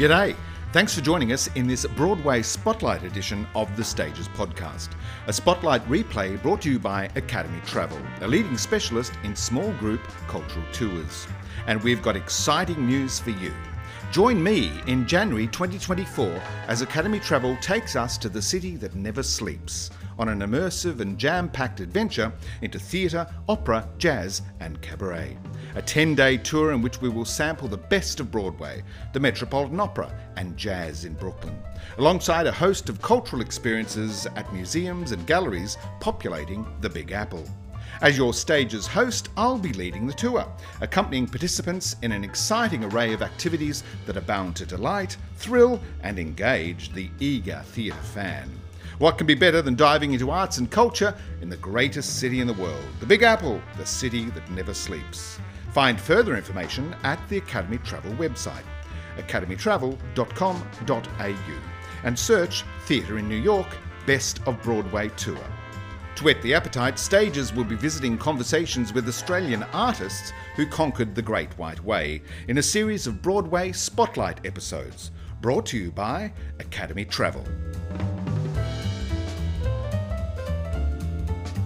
G'day. Thanks for joining us in this Broadway Spotlight edition of the Stages podcast, a spotlight replay brought to you by Academy Travel, a leading specialist in small group cultural tours. And we've got exciting news for you. Join me in January 2024 as Academy Travel takes us to the city that never sleeps on an immersive and jam packed adventure into theatre, opera, jazz, and cabaret. A 10 day tour in which we will sample the best of Broadway, the Metropolitan Opera, and jazz in Brooklyn, alongside a host of cultural experiences at museums and galleries populating the Big Apple. As your stage's host, I'll be leading the tour, accompanying participants in an exciting array of activities that are bound to delight, thrill, and engage the eager theatre fan. What can be better than diving into arts and culture in the greatest city in the world, the Big Apple, the city that never sleeps? Find further information at the Academy Travel website, academytravel.com.au, and search Theatre in New York Best of Broadway Tour. To whet the appetite, stages will be visiting conversations with Australian artists who conquered the Great White Way in a series of Broadway Spotlight episodes, brought to you by Academy Travel.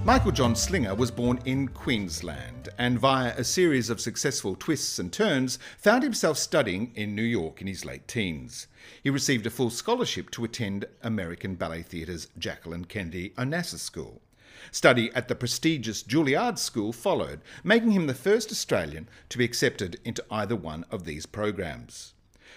Michaeljon Slinger was born in Queensland and, via a series of successful twists and turns, found himself studying in New York in his late teens. He received a full scholarship to attend American Ballet Theatre's Jacqueline Kennedy Onassis School. Study at the prestigious Juilliard School followed, making him the first Australian to be accepted into either one of these programs.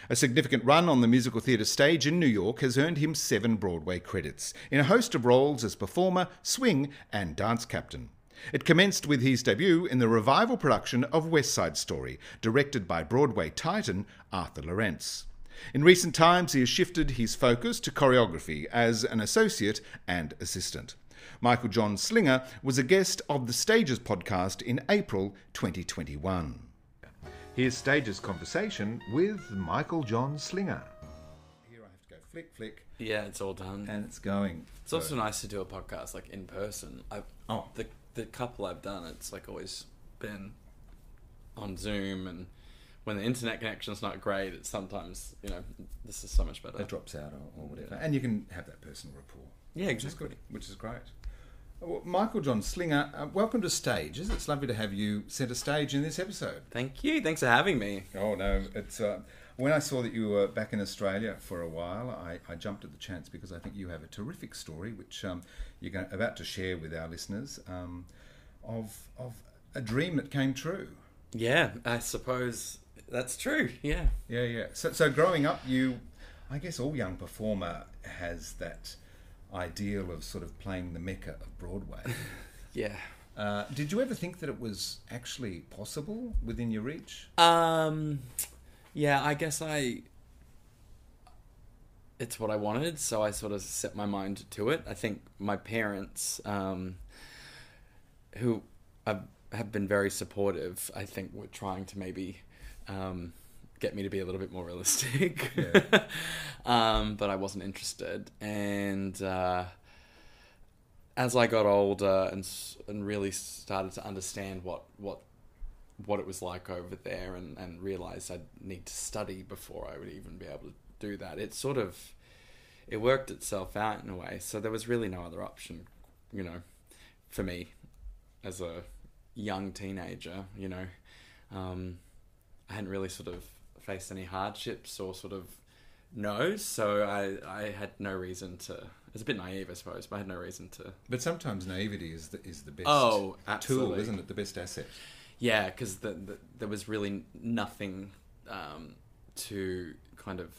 A significant run on the musical theatre stage in New York has earned him seven Broadway credits in a host of roles as performer, swing, and dance captain. It commenced with his debut in the revival production of West Side Story, directed by Broadway titan Arthur Laurents. In recent times, he has shifted his focus to choreography as an associate and assistant. Michaeljon Slinger was a guest of the Stages podcast in April 2021. Here's Stages conversation with Michaeljon Slinger. Here I have to go flick, flick, Yeah, it's all done. and it's going. it's also nice to do a podcast like in person. I've, Oh. the the couple I've done, it's like always been on Zoom, and when the internet connection's not great, it's sometimes you know this is so much better. it drops out or, or whatever. And you can have that personal rapport. Yeah, Which is good, which is great. Michaeljon Slinger, uh, welcome to Stages. It's lovely to have you centre stage in this episode. Thank you. Thanks for having me. Oh no, it's uh, when I saw that you were back in Australia for a while, I, I jumped at the chance because I think you have a terrific story which um, you're going, about to share with our listeners um, of of a dream that came true. Yeah, I suppose that's true. Yeah. Yeah, yeah. So, so growing up, you, I guess, all young performer has that ideal of sort of playing the mecca of Broadway. Yeah. Uh, did you ever think that it was actually possible within your reach? Um, yeah, I guess I. It's what I wanted, so I sort of set my mind to it. I think my parents, um, who have, have been very supportive, I think were trying to maybe um, get me to be a little bit more realistic. Yeah. um, but I wasn't interested, and uh, as I got older and and really started to understand what what what it was like over there and, and realized I'd need to study before I would even be able to do that. It sort of it worked itself out in a way. So there was really no other option, you know, for me as a young teenager, you know. Um, I hadn't really sort of faced any hardships or sort of no's, so I, I had no reason to it's a bit naive I suppose, but I had no reason to But sometimes naivety is the, is the best Oh, tool, isn't it? The best asset. Yeah, because the, the, there was really nothing um, to kind of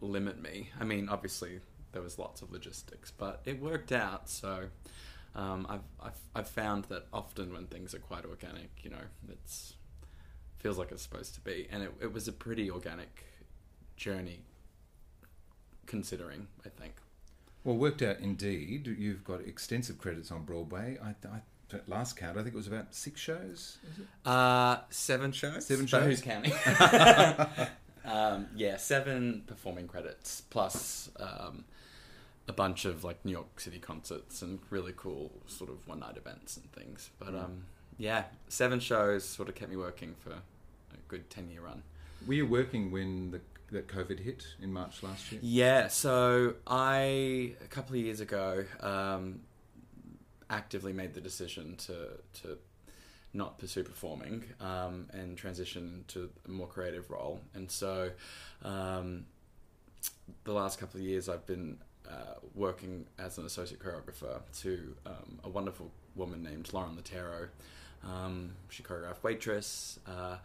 limit me. I mean, obviously there was lots of logistics, but it worked out. So um, I've, I've I've found that often when things are quite organic, you know, it's feels like it's supposed to be, and it, it was a pretty organic journey, considering I think. Well, worked out indeed. You've got extensive credits on Broadway. I, I at last count, I think it was about six shows. Is? Uh, seven shows. Seven shows? Who's counting? um, yeah, seven performing credits plus um, a bunch of like New York City concerts and really cool sort of one night events and things. But Mm. um, yeah, seven shows sort of kept me working for good ten year run. Were you working when the that COVID hit in March last year? Yeah, so I a couple of years ago um, actively made the decision to to not pursue performing um, and transition to a more creative role, and so um, the last couple of years I've been uh, working as an associate choreographer to um, a wonderful woman named Lorin Latarro. Um, she choreographed Waitress. Uh,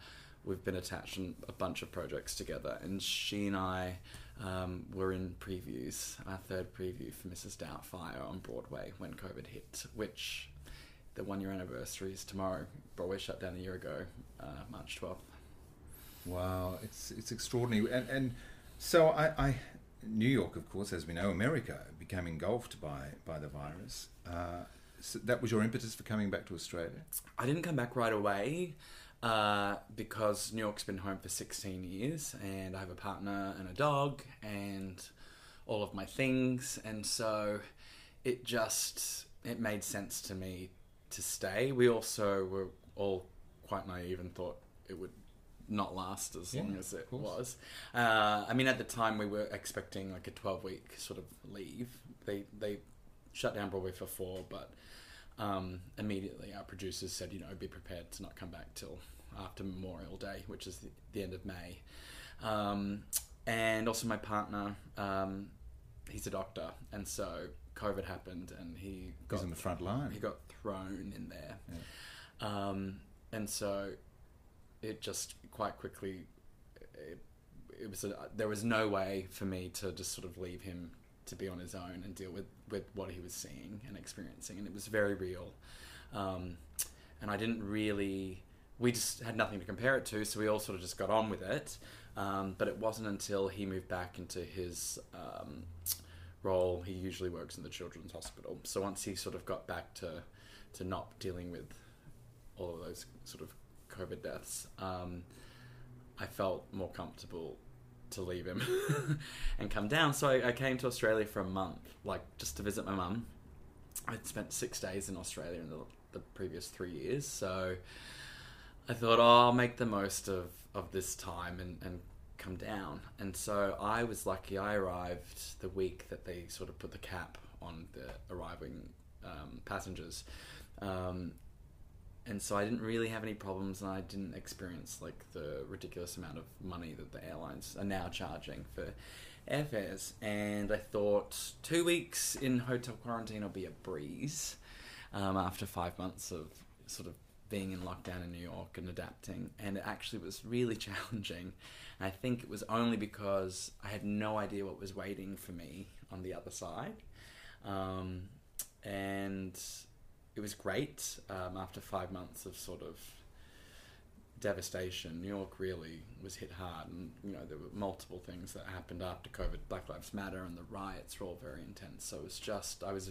we've been attached in a bunch of projects together, and she and I um, were in previews, our third preview for Mrs. Doubtfire on Broadway when COVID hit, which the one year anniversary is tomorrow. Broadway shut down a year ago, uh, March 12th. Wow, it's it's extraordinary, and and so I, I New York, of course, as we know, America became engulfed by by the virus. Uh, so that was your impetus for coming back to Australia. I didn't come back right away uh, because New York's been home for 16 years, and I have a partner and a dog, and all of my things, and so it just it made sense to me to stay. We also were all quite naive and thought it would not last as Yeah, long as it was. Uh, I mean, at the time we were expecting like a 12 week sort of leave. They they shut down Broadway for four, but um, immediately our producers said, you know, be prepared to not come back till after Memorial Day, which is the, the end of May. Um, and also my partner, um, he's a doctor, and so COVID happened, and he got He's on the front line. he got thrown in there. Yeah. Um, and so it just quite quickly, it, it was a, there was no way for me to just sort of leave him to be on his own and deal with, with what he was seeing and experiencing. And it was very real. Um, and I didn't really, we just had nothing to compare it to, so we all sort of just got on with it. Um, but it wasn't until he moved back into his um, role, he usually works in the children's hospital. So once he sort of got back to, to not dealing with all of those sort of COVID deaths, um, I felt more comfortable to leave him and come down. So I, I came to Australia for a month, like just to visit my mum. I'd spent six days in Australia in the, the previous three years, so I thought, oh, I'll make the most of, of this time and, and come down. And so I was lucky. I arrived the week that they sort of put the cap on the arriving um, passengers. Um, and so I didn't really have any problems, and I didn't experience like the ridiculous amount of money that the airlines are now charging for airfares. And I thought two weeks in hotel quarantine will be a breeze um, after five months of sort of being in lockdown in New York and adapting. And it actually was really challenging. And I think it was only because I had no idea what was waiting for me on the other side. Um, and it was great um, after five months of sort of devastation. New York really was hit hard, and you know there were multiple things that happened after COVID. Black Lives Matter and the riots were all very intense. So it was just I was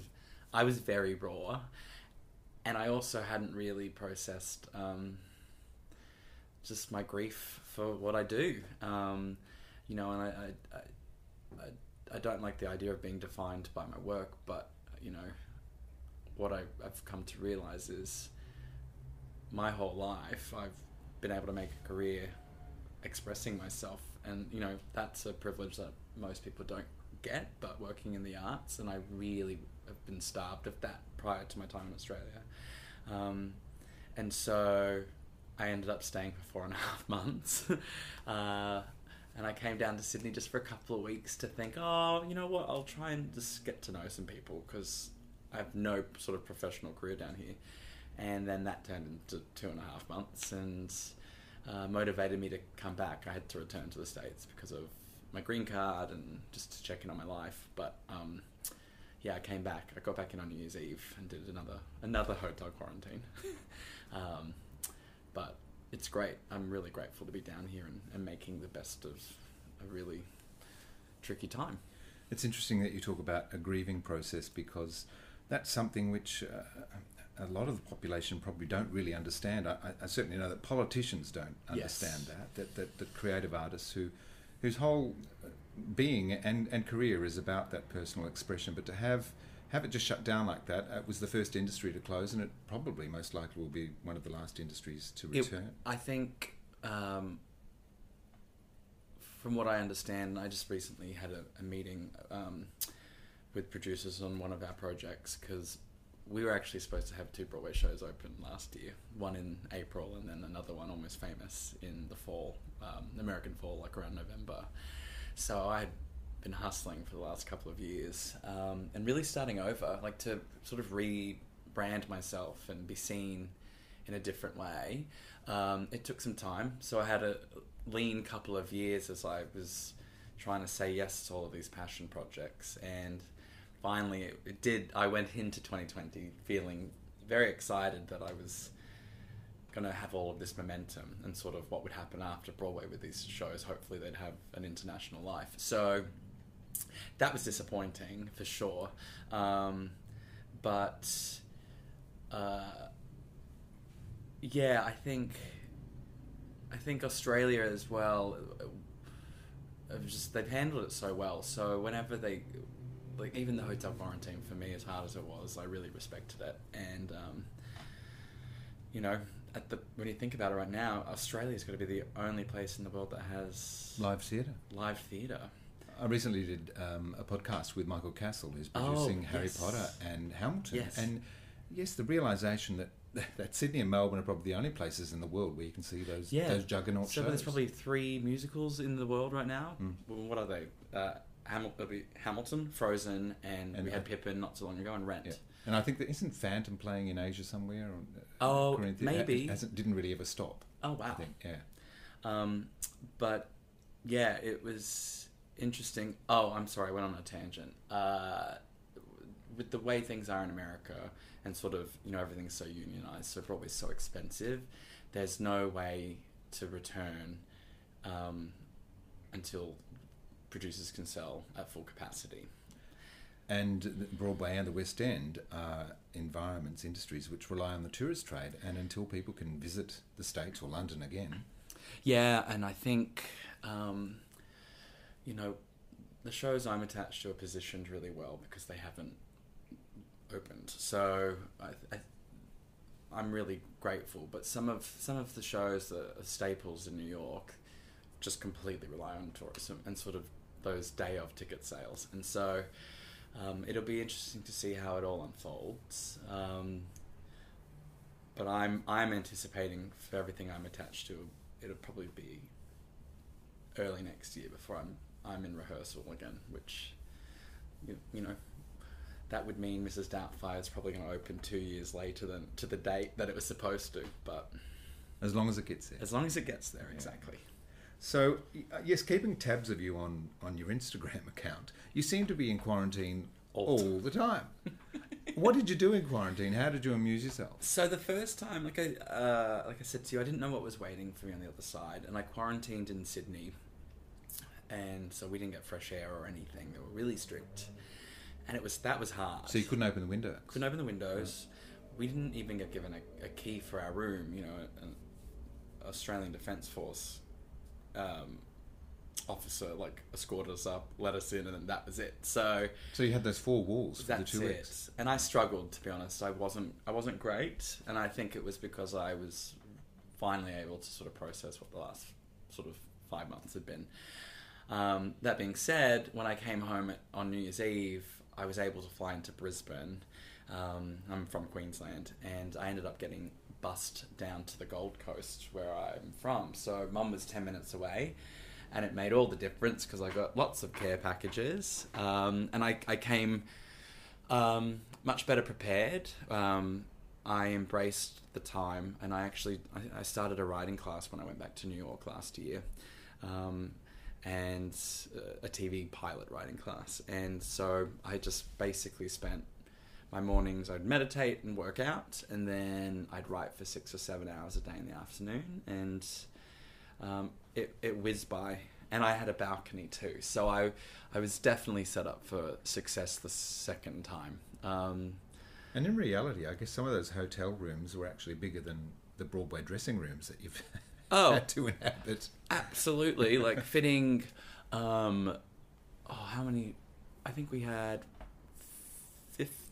I was very raw, and I also hadn't really processed um, just my grief for what I do. Um, you know, and I I, I I I don't like the idea of being defined by my work, but you know what I, I've come to realize is my whole life I've been able to make a career expressing myself, and you know that's a privilege that most people don't get. But working in the arts, and I really have been starved of that prior to my time in Australia, um, and so I ended up staying for four and a half months. uh, and I came down to Sydney just for a couple of weeks to think, oh, you know what, I'll try and just get to know some people because I have no sort of professional career down here. And then that turned into two and a half months and uh, motivated me to come back. I had to return to the States because of my green card and just to check in on my life. But um, yeah, I came back. I got back in on New Year's Eve and did another another hotel quarantine. um, but it's great. I'm really grateful to be down here and, and making the best of a really tricky time. It's interesting that you talk about a grieving process because that's something which uh, a lot of the population probably don't really understand. I, I- certainly know that politicians don't Yes. understand that, that, that, that creative artists who, whose whole being and, and career is about that personal expression, but to have have it just shut down like that, it was the first industry to close, and it probably most likely will be one of the last industries to It- return. I think um, from what I understand, I just recently had a, a meeting um, with producers on one of our projects because we were actually supposed to have two Broadway shows open last year. One in April, and then another one, Almost Famous, in the fall, um, American fall, like around November. So I had been hustling for the last couple of years um, and really starting over, like to sort of rebrand myself and be seen in a different way. Um, it took some time, so I had a lean couple of years as I was trying to say yes to all of these passion projects, and finally it, it did. I went into 2020 feeling very excited that I was going to have all of this momentum and sort of what would happen after Broadway with these shows. Hopefully, they'd have an international life. So that was disappointing for sure. Um, but uh, yeah, I think I think Australia as well. uh, just they've handled it so well. So whenever they like even the hotel quarantine for me, as hard as it was, I really respected it. And um, you know, at the when you think about it right now, Australia's got to be the only place in the world that has Live theatre. live theatre. I recently did um, a podcast with Michael Cassel, who's Oh, producing Harry yes. Potter and Hamilton. Yes. And yes, the realization that that Sydney and Melbourne are probably the only places in the world where you can see those Yeah. those juggernaut So shows. there's probably three musicals in the world right now. Mm. Well, what are they? Uh, Hamil- Hamilton, Frozen, and, And, we had Pippin not so long ago, and Rent. yeah. And I think that isn't Phantom playing in Asia somewhere? Or, uh, Oh, Korean thea- maybe. It hasn't, didn't really ever stop. Oh I wow! think. Yeah. Um, but yeah, it was interesting. Oh, I'm sorry, I went on a tangent. Uh, with the way things are in America, and sort of you know everything's so unionized, so Broadway's so expensive. There's no way to return um, until producers can sell at full capacity. And Broadway and the West End are environments, industries which rely on the tourist trade. And until people can visit the States or London again, Yeah, and I think, um, you know, the shows I'm attached to are positioned really well because they haven't opened. So I, I, I'm really grateful. But some of some of the shows that are staples in New York just completely rely on tourism and sort of those day of ticket sales. And so um, it'll be interesting to see how it all unfolds. Um, but I'm I'm anticipating for everything I'm attached to, it'll probably be early next year before I'm I'm in rehearsal again, which you, you know that would mean Mrs. Doubtfire is probably going to open two years later than to the date that it was supposed to. But as long as it gets there. as long as it gets there, Yeah. exactly. So, yes, keeping tabs of you on, on your Instagram account, you seem to be in quarantine All all, the time. what did you do in quarantine? How did you amuse yourself? So the first time, like I uh, like I said to you, I didn't know what was waiting for me on the other side, and I quarantined in Sydney, and so we didn't get fresh air or anything. They were really strict, and it was that was hard. So you couldn't open the window. couldn't open the windows. We didn't even get given a, a key for our room. You know, an Australian Defence Force um, officer like escorted us up, let us in, and then that was it. So So you had those four walls for that's the two it. weeks. And I struggled to be honest. I wasn't I wasn't great, and I think it was because I was finally able to sort of process what the last sort of five months had been. Um, that being said, when I came home at, on New Year's Eve, I was able to fly into Brisbane. Um, I'm from Queensland, and I ended up getting bussed down to the Gold Coast where I'm from. So mum was ten minutes away, and it made all the difference because I got lots of care packages, um, and I, I came um, much better prepared. Um, I embraced the time, and I actually I, I started a writing class when I went back to New York last year, um, and uh, a TV pilot writing class. And so I just basically spent my mornings. I'd meditate and work out, and then I'd write for six or seven hours a day in the afternoon, and um, it it whizzed by. And I had a balcony too, so I I was definitely set up for success the second time. Um, And in reality, I guess some of those hotel rooms were actually bigger than the Broadway dressing rooms that you've Oh. had to inhabit. absolutely, like fitting. Um, oh, how many? I think we had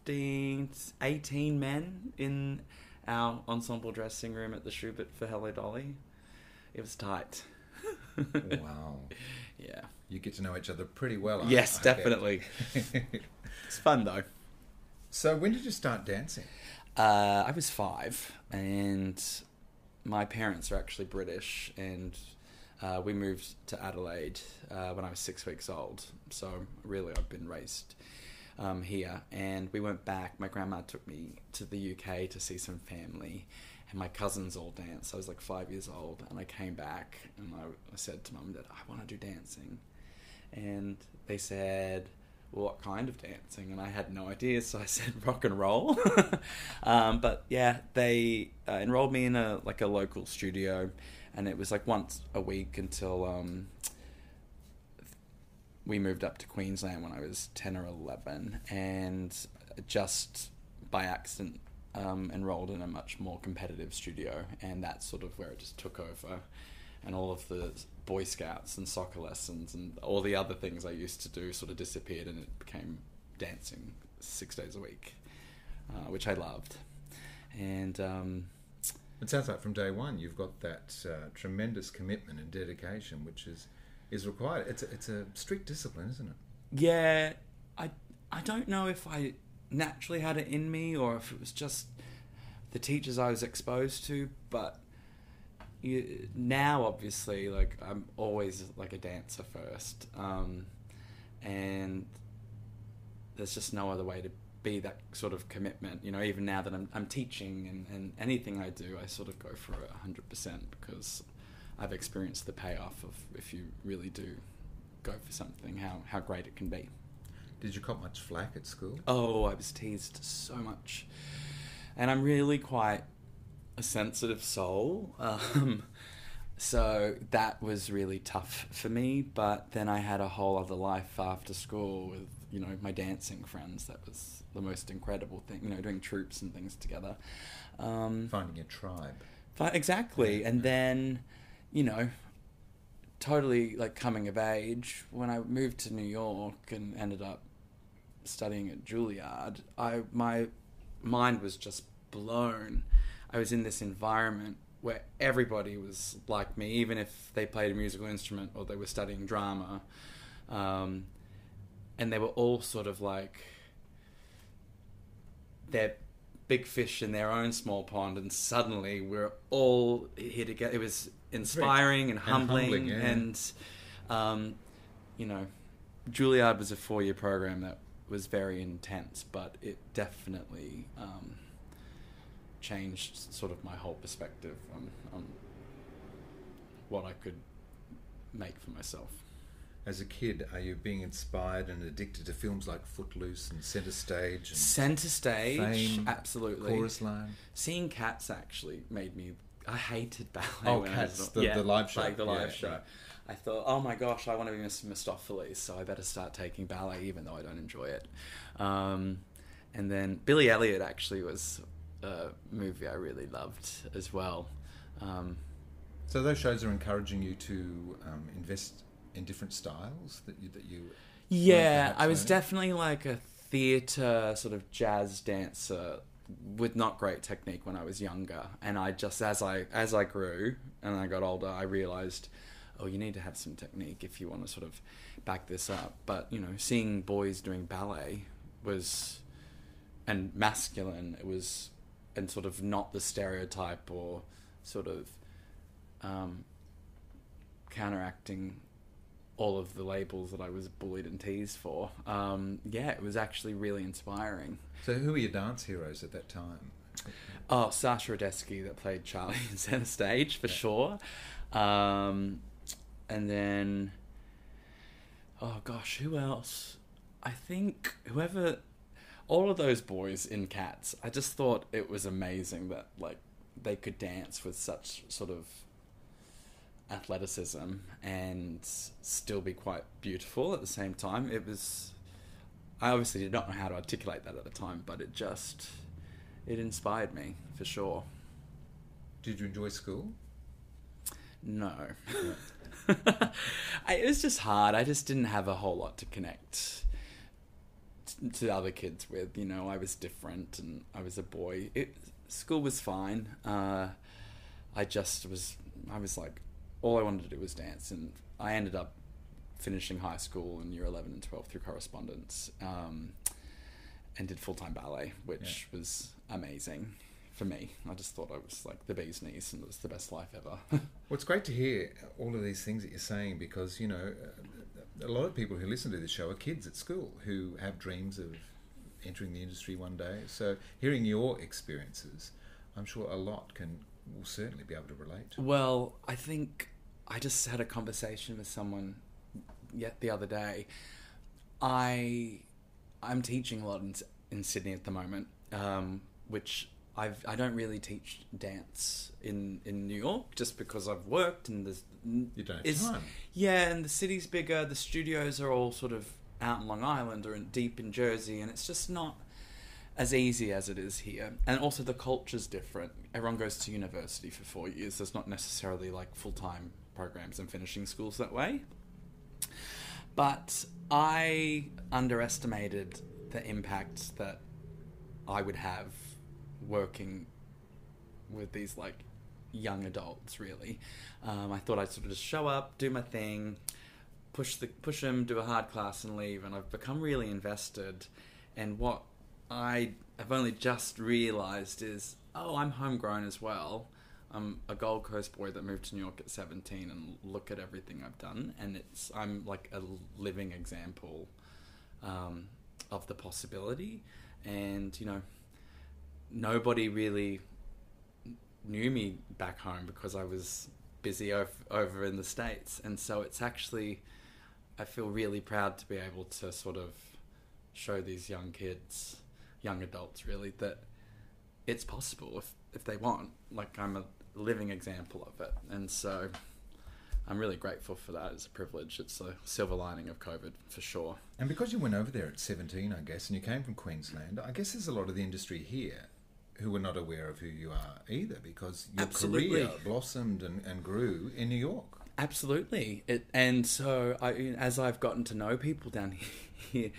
15, 18 men in our ensemble dressing room at the Shubert for Hello Dolly. It was tight. wow. yeah. You get to know each other pretty well. I- yes, I definitely. it's fun though. so when did you start dancing? Uh, I was five, and my parents are actually British, and uh, we moved to Adelaide uh, when I was six weeks old. So really, I've been raised um, here, and we went back. My grandma took me to the UK to see some family, and my cousins all danced. I was like five years old, and I came back, and I, I said to mum dad, "I want to do dancing," and they said what kind of dancing and i had no idea so i said rock and roll um, but yeah they uh, enrolled me in a like a local studio and it was like once a week until um, we moved up to queensland when i was 10 or 11 and just by accident um, enrolled in a much more competitive studio and that's sort of where it just took over and all of the Boy Scouts and soccer lessons and all the other things I used to do sort of disappeared and it became dancing six days a week, uh, which I loved. And um, It sounds like from day one you've got that uh, tremendous commitment and dedication, which is is required. It's a, it's a strict discipline, isn't it? yeah, I I don't know if I naturally had it in me or if it was just the teachers I was exposed to, but you, now obviously like I'm always like a dancer first, um, and there's just no other way to be that sort of commitment. You know, even now that I'm I'm teaching and, and anything I do, I sort of go for it hundred percent because I've experienced the payoff of if you really do go for something, how how great it can be. Did you cop much flack at school? Oh, I was teased so much. And I'm really quite a sensitive soul. Um, so that was really tough for me. But then I had a whole other life after school with, you know, my dancing friends. That was the most incredible thing, you know, doing troupes and things together. Um, Finding a tribe. Fi- Exactly. And then, you know, totally like coming of age, when I moved to New York and ended up studying at Juilliard, I my mind was just blown. I was in this environment where everybody was like me, even if they played a musical instrument or they were studying drama. Um, and they were all sort of like they're big fish in their own small pond, and suddenly we're all here together. It was inspiring and humbling, humbling, yeah. and um, you know, Juilliard was a four-year program that was very intense, but it definitely um, changed sort of my whole perspective on, on what I could make for myself. As a kid, are you being inspired and addicted to films like Footloose and Center Stage and Center stage, Fame, absolutely. Chorus Line? Seeing Cats actually made me. I hated ballet. Oh, Cats, the- the live show. like the Yeah, live show. right. I thought, oh my gosh, I want to be Miss Mistoffelees, so I better start taking ballet, even though I don't enjoy it. Um, and then Billy Elliot actually was a movie I really loved as well. Um, So those shows are encouraging you to um, invest in different styles that you that you. Yeah, I was learning? definitely like a theatre sort of jazz dancer with not great technique when I was younger, and I just as I as I grew and I got older, I realized, oh, you need to have some technique if you want to sort of back this up. But you know, seeing boys doing ballet was and masculine. It was and sort of not the stereotype or sort of um, counteracting all of the labels that I was bullied and teased for. Um, yeah, it was actually really inspiring. So who were your dance heroes at that time? Oh, Sascha Radetsky that played Charlie in Center Stage for sure. Um, and then, oh gosh, who else? I think whoever, all of those boys in Cats. I just thought it was amazing that like they could dance with such sort of athleticism and still be quite beautiful at the same time. It was. I obviously did not know how to articulate that at the time, but it just it inspired me for sure. Did you enjoy school? No. I, it was just hard. I just didn't have a whole lot to connect t- to other kids with. You know, I was different and I was a boy. It, school was fine. Uh, I just was, I was like, all I wanted to do was dance. And I ended up finishing high school in year 11 and 12 through correspondence um, and did full-time ballet which was amazing for me i just thought i was like the bee's knees and it was the best life ever Well, it's great to hear all of these things that you're saying because, you know, a lot of people who listen to this show are kids at school who have dreams of entering the industry one day. So hearing your experiences, I'm sure a lot can will certainly be able to relate. Well, I think I just had a conversation with someone yet the other day. I I'm teaching a lot in, in Sydney at the moment, um, which I've I don't really teach dance in in New York just because I've worked and there's You don't have time. Yeah, and the city's bigger. The studios are all sort of out in Long Island or in, deep in Jersey, and it's just not as easy as it is here. And also the culture's different. Everyone goes to university for four years. There's not necessarily like full time programs and finishing schools that way. But I underestimated the impact that I would have working with these like young adults. Really, um, I thought I'd sort of just show up, do my thing, push the push them, do a hard class, and leave. And I've become really invested. And what I have only just realised is, oh, I'm homegrown as well. I'm a Gold Coast boy that moved to New York at 17, and look at everything I've done. And it's I'm like a living example um, of the possibility. And you know, nobody really knew me back home because I was busy over, over in the states, and so it's actually I feel really proud to be able to sort of show these young kids, young adults, really that it's possible if if they want. Like I'm a living example of it, and so I'm really grateful for that. It's a privilege. It's a silver lining of COVID for sure. And because you went over there at 17, I guess, and you came from Queensland, I guess there's a lot of the industry here who were not aware of who you are either because your Absolutely. career blossomed and, and grew in New York. Absolutely, it, and so I, as I've gotten to know people down here,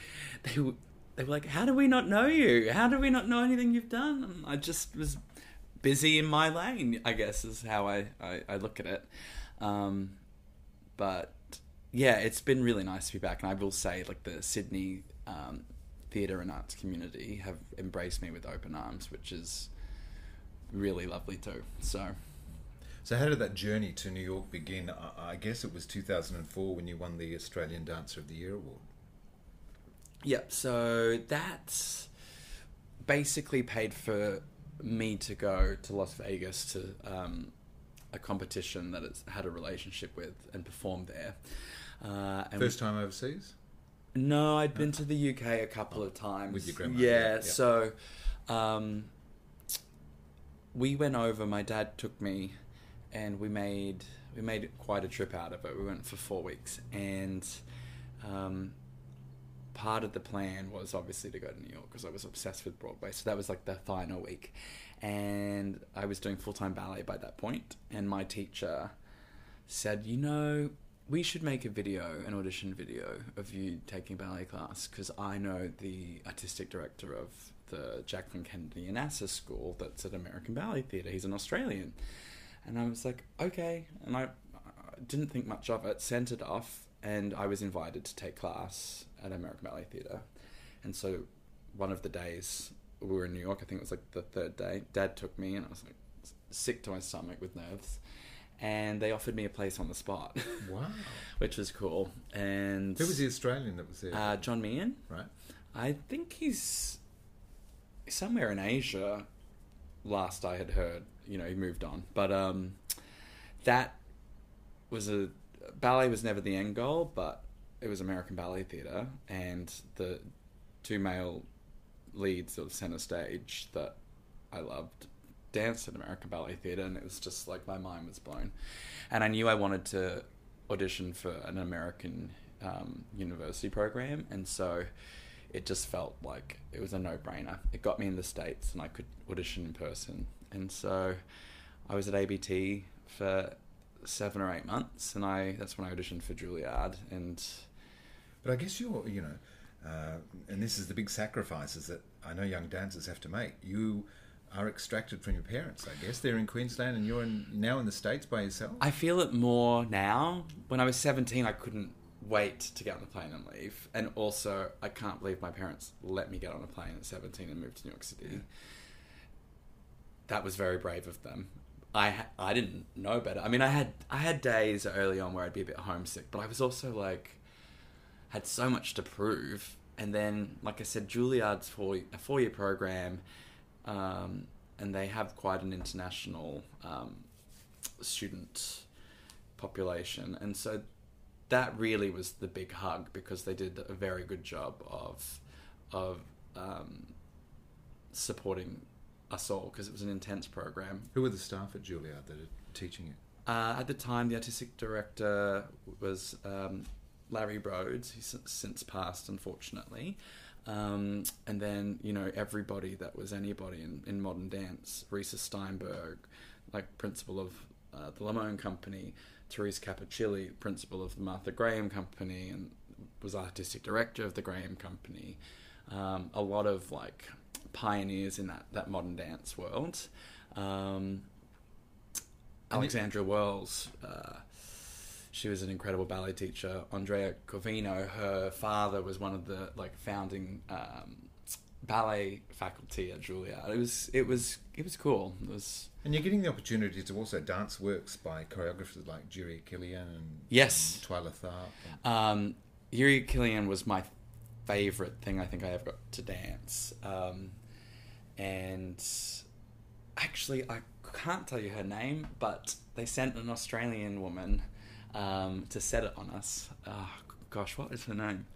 they were, they were like, "How do we not know you? How do we not know anything you've done?" I just was busy in my lane. I guess is how I, I, I look at it. Um, but yeah, it's been really nice to be back, and I will say, like the Sydney um, theatre and arts community have embraced me with open arms, which is really lovely too. So. So, how did that journey to New York begin? I guess it was 2004 when you won the Australian Dancer of the Year award. Yep. So that's basically paid for me to go to Las Vegas to um, a competition that it's had a relationship with and perform there. Uh, and First time overseas? no, I'd been to the UK a couple of times. With your grandma, Yeah, yeah, yeah. so um, we went over. My dad took me, and we made we made quite a trip out of it. We went for four weeks, and um, part of the plan was obviously to go to New York because I was obsessed with Broadway. So that was like the final week, and I was doing full time ballet by that point. and my teacher said, you know, we should make a video, an audition video of you taking ballet class because I know the artistic director of the Jacqueline Kennedy Onassis School that's at American Ballet Theatre. He's an Australian. And I was like, okay. And I, I didn't think much of it, sent it off, and I was invited to take class at American Ballet Theatre. And so one of the days we were in New York, I think it was like the third day, Dad took me, and I was like sick to my stomach with nerves. And they offered me a place on the spot, Wow. which was cool. And Who was the Australian that was there? uh, John Meehan. right. I think he's somewhere in Asia. Last I had heard, you know, he moved on, but um, that was a ballet was never the end goal, but it was American Ballet Theatre, and the two male leads of center stage that I loved danced at American Ballet Theatre, and it was just like my mind was blown, and I knew I wanted to audition for an American um, university program, and so it just felt like it was a no-brainer. It got me in the states, and I could audition in person, and so I was at ABT for seven or eight months, and I that's when I auditioned for Juilliard, and But I guess you're, you know, uh, and this is the big sacrifices that I know young dancers have to make. You are extracted from your parents, I guess. They're in Queensland and you're in, now in the States by yourself. I feel it more now. When I was 17, I couldn't wait to get on the plane and leave. And also, I can't believe my parents let me get on a plane at 17 and move to New York City. That was very brave of them. I I didn't know better. I mean, I had I had days early on where I'd be a bit homesick, but I was also like had so much to prove. And then, like I said, Juilliard's four a four year program, um, and they have quite an international um, student population, and so that really was the big hug because they did a very good job of of um, supporting us all because it was an intense program. Who were the staff at Juilliard that are teaching it? Uh, at the time, the artistic director was um, Larry Rhodes. He's s- since passed, unfortunately. Um, and then, you know, everybody that was anybody in, in modern dance. Risa Steinberg, like principal of uh, the Limón Company. Terese Capucilli, principal of the Martha Graham Company, and was artistic director of the Graham Company. Um, a lot of like pioneers in that, that modern dance world. Um, Alexandra Wells, uh, she was an incredible ballet teacher. Andra Corvino, her father was one of the like founding um, ballet faculty at Juilliard. It was it was it was cool. It was And you're getting the opportunity to also dance works by choreographers like Jiri Kylian and Yes. and Twyla Tharp. Um, Jiri Kylian was my favorite thing I think I ever got to dance. Um, and actually, I can't tell you her name, but they sent an Australian woman um, to set it on us. Oh, gosh, what is her name?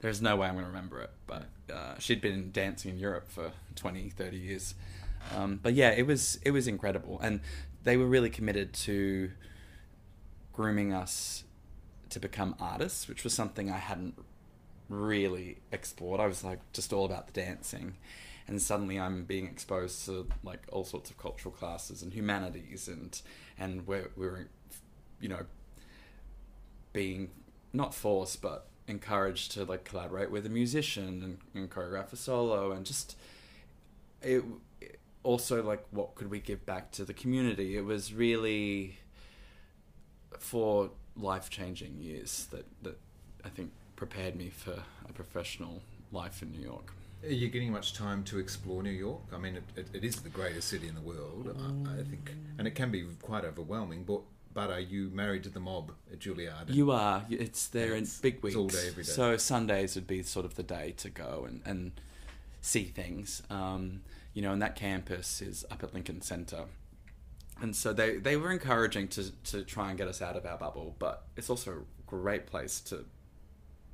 There's no way I'm going to remember it, but uh, she'd been dancing in Europe for 20, 30 years. Um, but yeah, it was it was incredible, and they were really committed to grooming us to become artists, which was something I hadn't really explored. I was like just all about the dancing, and suddenly I'm being exposed to like all sorts of cultural classes and humanities, and and we're we're you know being not forced but encouraged to like collaborate with a musician and, and choreograph a solo and just it also like what could we give back to the community it was really for life changing years that, that I think prepared me for a professional life in New York. Are you getting much time to explore New York? I mean, it, it, it is the greatest city in the world, I, I mm. think, and it can be quite overwhelming. But but are you married to the mob at Juilliard? You are. It's there in big weeks. it's all day, every day. So Sundays would be sort of the day to go and, and see things. Um, you know, and that campus is up at Lincoln Center. And so they, they were encouraging to, to try and get us out of our bubble, but it's also a great place to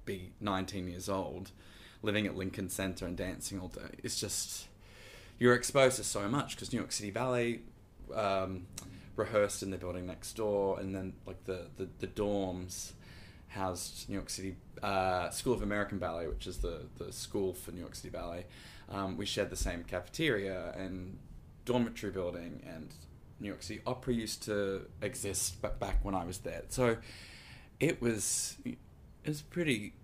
be 19 years old, living at Lincoln Center and dancing all day. It's just, you're exposed to so much because New York City Ballet um, rehearsed in the building next door, and then like the, the, the dorms housed New York City uh, School of American Ballet, which is the, the school for New York City Ballet. Um, we shared the same cafeteria and dormitory building, and New York City Opera used to exist ba- back when I was there. So it was it was pretty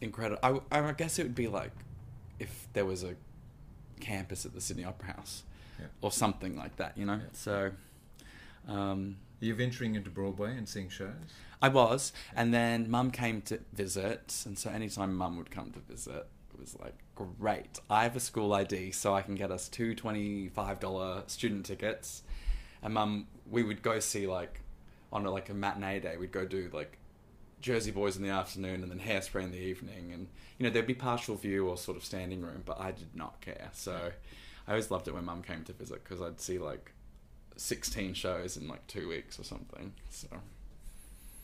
incredible. I, I guess it would be like if there was a campus at the Sydney Opera House Yeah. or something like that, you know. Yeah. So um, Are you venturing into Broadway and seeing shows? I was, and then Mum came to visit, and so anytime Mum would come to visit, it was like great. I have a school ID, so I can get us two twenty-five dollar student tickets, and Mum, we would go see like on a, like a matinee day, we'd go do like Jersey Boys in the afternoon and then Hairspray in the evening, and you know there'd be partial view or sort of standing room, but I did not care. So I always loved it when Mum came to visit because I'd see like sixteen shows in like two weeks or something. So.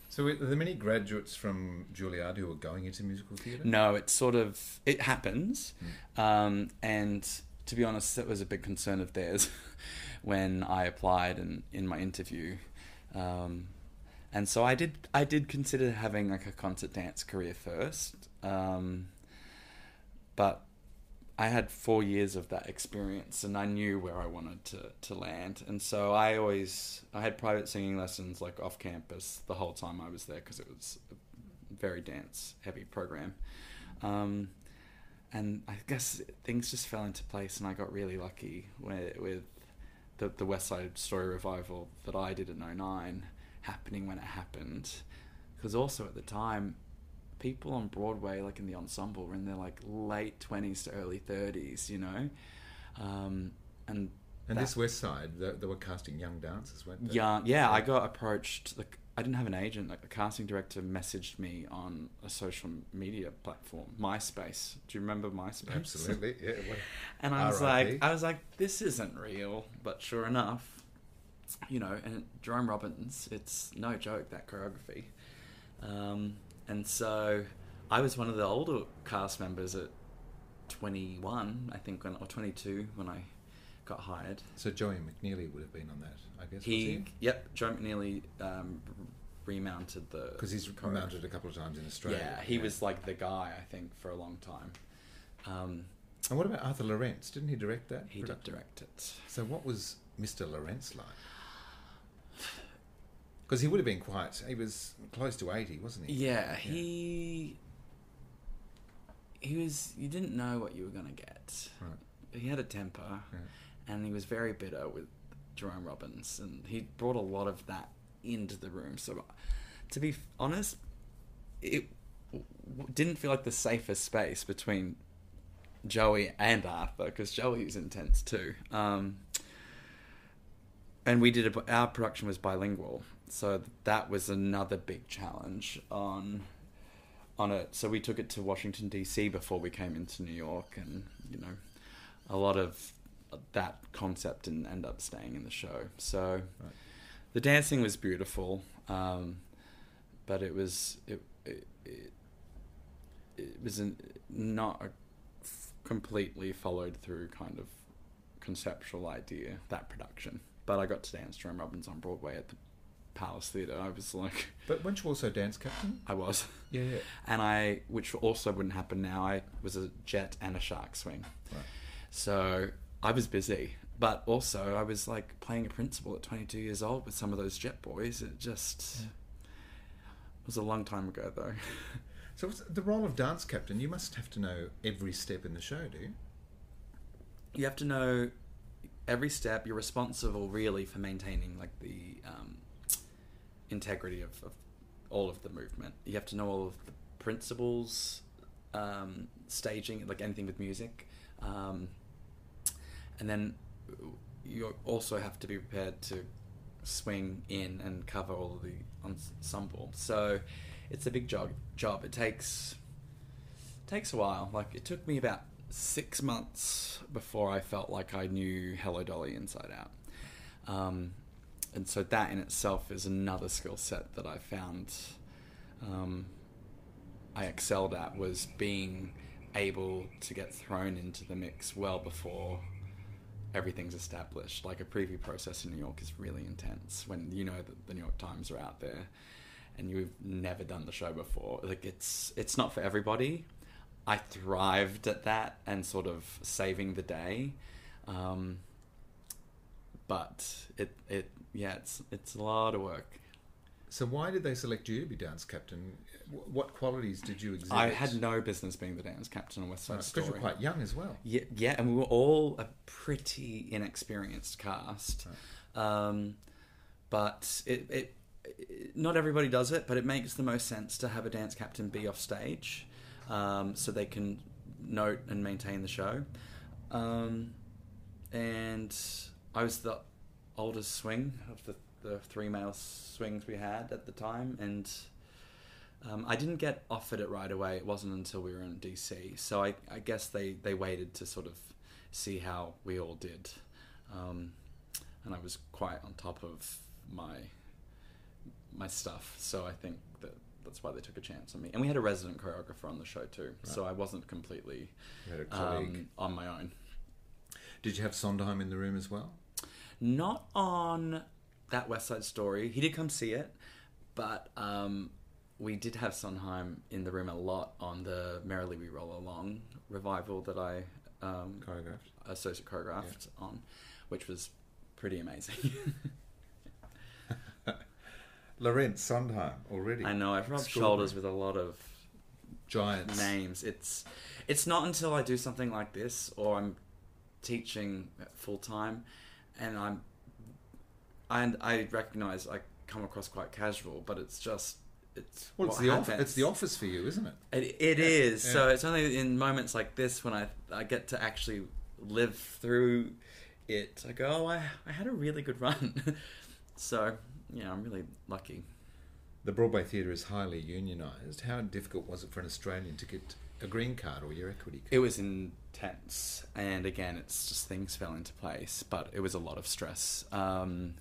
So are there many graduates from Juilliard who are going into musical theatre? No, it's sort of it happens, Mm. um, and to be honest, that was a big concern of theirs when I applied and in my interview, um, and so I did. I did consider having like a concert dance career first, um, but I had four years of that experience, and I knew where I wanted to, to land. And so I always I had private singing lessons like off campus the whole time I was there because it was a very dance heavy program. Um, and I guess things just fell into place, and I got really lucky with, with the the West Side Story revival that I did in 09 happening when it happened. Because also at the time, people on Broadway, like in the ensemble, were in their like late twenties to early thirties, you know, um, and And that- this West Side, they, they were casting young dancers, weren't they? young. Yeah, I got approached. Like, I didn't have an agent. Like, the casting director messaged me on a social media platform, MySpace. Do you remember MySpace? Absolutely, yeah. And I was like, I was like, this isn't real. But sure enough, you know, and Jerome Robbins, it's no joke that choreography. Um, and so I was one of the older cast members at 21, I think, when, or 22 when I got hired. so Joey McKneely would have been on that, I guess. He, yep, Joey McKneely um, remounted the because he's choreography. mounted a couple of times in Australia. Yeah, he was like the guy I think for a long time. Um, And what about Arthur Laurents? Didn't he direct that? he did direct it. So what was Mr. Laurents like? Because he would have been quite. He was close to eighty, wasn't he? Yeah, he he was. You didn't know what you were gonna get. Right. He had a temper, Yeah. and he was very bitter with Jerome Robbins, and he brought a lot of that into the room. So, to be honest, it didn't feel like the safest space between Joey and Arthur because Joey was intense too. Um, and we did a, our production was bilingual, so that was another big challenge on on it. So we took it to Washington D.C. before we came into New York, and you know, a lot of that concept didn't end up staying in the show. So Right. the dancing was beautiful, um, but it was it it, it, it was an, not a f- completely followed through kind of conceptual idea that production. But I got to dance Jerome Robbins on Broadway at the Palace Theatre. I was like, But weren't you also dance captain? I was, Yeah, yeah. and I, which also wouldn't happen now. I was a jet and a shark swing. Right. So I was busy, but also I was like playing a principal at 22 years old with some of those jet boys. It just Yeah. was a long time ago, though. So the role of dance captain, you must have to know every step in the show, do you? you have to know every step. You're responsible, really, for maintaining like the um, integrity of, of all of the movement. You have to know all of the principles, um, staging, like anything with music, um, and then you also have to be prepared to swing in and cover all of the ensemble. So it's a big job. Job. It takes takes a while. Like it took me about six months before I felt like I knew Hello Dolly inside out. Um, and so that in itself is another skill set that I found um, I excelled at was being able to get thrown into the mix well before everything's established. Like a preview process in New York is really intense when you know that the New York Times are out there and you've never done the show before. Like it's it's not for everybody. I thrived at that and sort of saving the day. Um, but it it yeah, it's it's a lot of work. So why did they select you to be dance captain? What qualities did you exhibit? I had no business being the dance captain on West Side Because Story. you're quite young as well. Yeah, yeah, and we were all a pretty inexperienced cast. Um, but it, it, it, not everybody does it, but it makes the most sense to have a dance captain be off stage, um, so they can note and maintain the show. Um, and I was the oldest swing of the, the three male swings we had at the time, and um, I didn't get offered it right away. It wasn't until we were in DC. So I, I guess they, they waited to sort of see how we all did. Um, and I was quite on top of my my stuff. So I think that that's why they took a chance on me. And we had a resident choreographer on the show too. So I wasn't completely You had a colleague. um, on my own. Did you have Sondheim in the room as well? Not on that West Side Story. He did come see it, but um, we did have Sondheim in the room a lot on the Merrily We Roll Along revival that I um, Choreographed. associate choreographed on, which was pretty amazing. Laurents Sondheim already. I know I've rubbed shoulders with a lot of Giants. names. It's it's not until I do something like this or I'm teaching full time, and I'm and I recognize I come across quite casual, but it's just it's Well, it's what the off- it's the office for you, isn't it? It, it is. yeah. So it's only in moments like this when I I get to actually live through it. I go, oh, I I had a really good run. so yeah, I'm really lucky. The Broadway Theatre is highly unionised. How difficult was it for an Australian to get a green card or your equity card? It was intense, and again, it's just things fell into place, but it was a lot of stress. Um,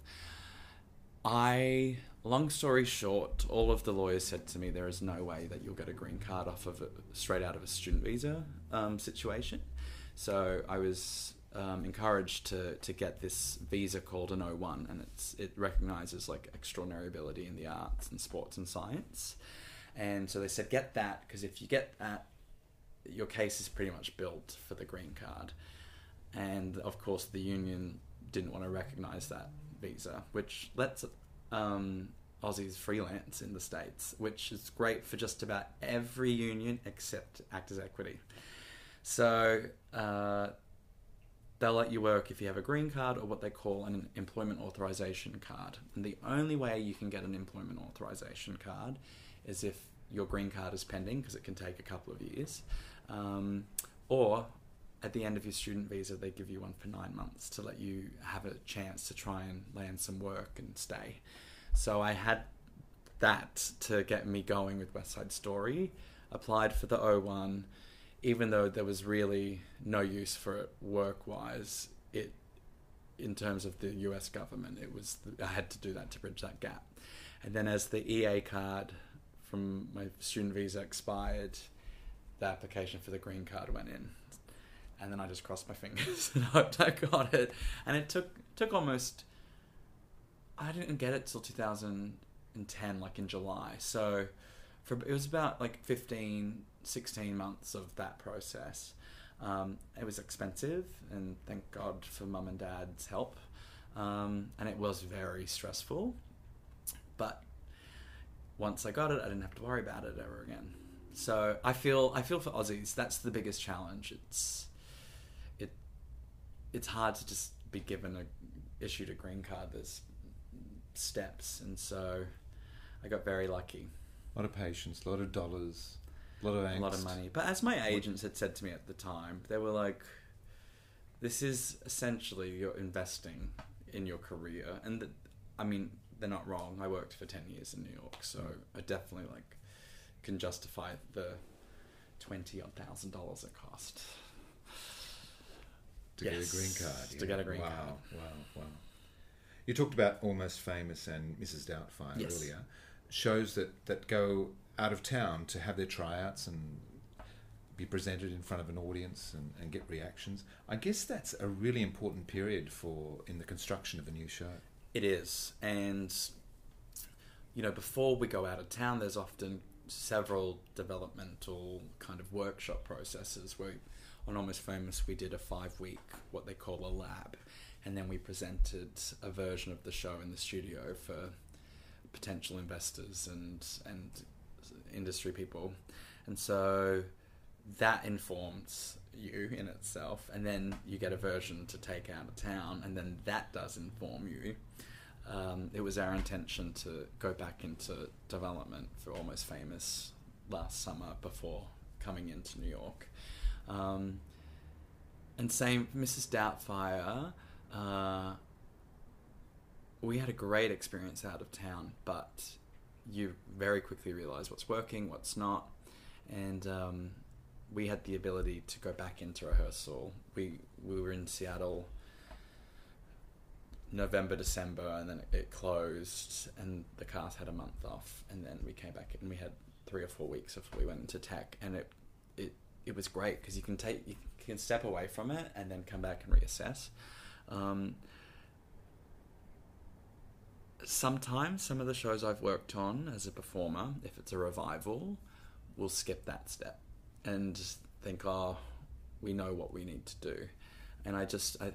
I, long story short, all of the lawyers said to me, there is no way that you'll get a green card off of a, straight out of a student visa um, situation. So I was um, encouraged to to get this visa called an O1, and it's it recognizes like extraordinary ability in the arts and sports and science. And so they said, get that because if you get that, your case is pretty much built for the green card. And of course, the union didn't want to recognize that visa, which lets um, Aussies freelance in the States, which is great for just about every union except Actors Equity. So uh, they'll let you work if you have a green card or what they call an employment authorization card. And the only way you can get an employment authorization card is if your green card is pending, because it can take a couple of years, um, or at the end of your student visa, they give you one for nine months to let you have a chance to try and land some work and stay. So I had that to get me going with West Side Story. Applied for the O1, even though there was really no use for it work wise. It, in terms of the U.S. government, it was I had to do that to bridge that gap. And then as the EA card from my student visa expired, the application for the green card went in and then I just crossed my fingers and hoped I got it. And it took took almost. I didn't get it till 2010, like in July. So, for it was about like 15, 16 months of that process. Um, it was expensive, and thank God for mum and dad's help. Um, and it was very stressful, but once I got it, I didn't have to worry about it ever again. So I feel I feel for Aussies. That's the biggest challenge. It's it it's hard to just be given a issued a green card. There's steps, and so I got very lucky. A lot of patience, a lot of dollars, a lot of angst. A lot of money. But as my agents had said to me at the time, they were like, "This is essentially you're investing in your career," and the, I mean they're not wrong. I worked for ten years in New York, so I definitely like can justify the twenty odd thousand dollars it cost. to get a green card. to get a green wow, card. Wow, wow, You talked about Almost Famous and Mrs. Doubtfire Yes. earlier. Shows that, that go out of town to have their tryouts and be presented in front of an audience and, and get reactions. I guess that's a really important period for in the construction of a new show. It is, and you know, before we go out of town, there's often several developmental kind of workshop processes. Where on Almost Famous we did a five week what they call a lab and then we presented a version of the show in the studio for potential investors and and industry people. And so that informs you in itself and then you get a version to take out of town and then that does inform you um, it was our intention to go back into development for Almost Famous last summer before coming into New York. Um, and same, Mrs. Doubtfire, uh, we had a great experience out of town, but you very quickly realize what's working, what's not. And um, we had the ability to go back into rehearsal. We, we were in Seattle November, December, and then it closed, and the cast had a month off, and then we came back and we had three or four weeks before we went into tech, and it it it was great because you can take you can step away from it and then come back and reassess. Um, sometimes some of the shows I've worked on as a performer, if it's a revival, will skip that step and think, oh, we know what we need to do, and I just I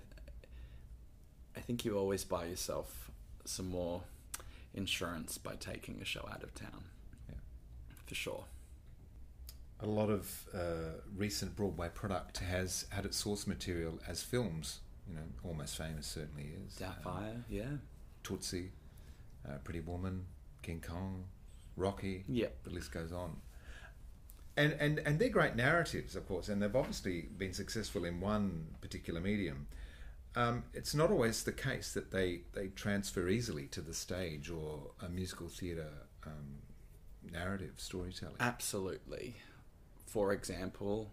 I think you always buy yourself some more insurance by taking a show out of town. Yeah. For sure. A lot of uh, recent Broadway product has had its source material as films. You know, Almost Famous certainly is. Um, Doubtfire, yeah. Tootsie, uh, Pretty Woman, King Kong, Rocky. Yep. The list goes on. And, and, and they're great narratives, of course, and they've obviously been successful in one particular medium. Um, it's not always the case that they, they transfer easily to the stage or a musical theatre um, narrative storytelling. Absolutely. For example,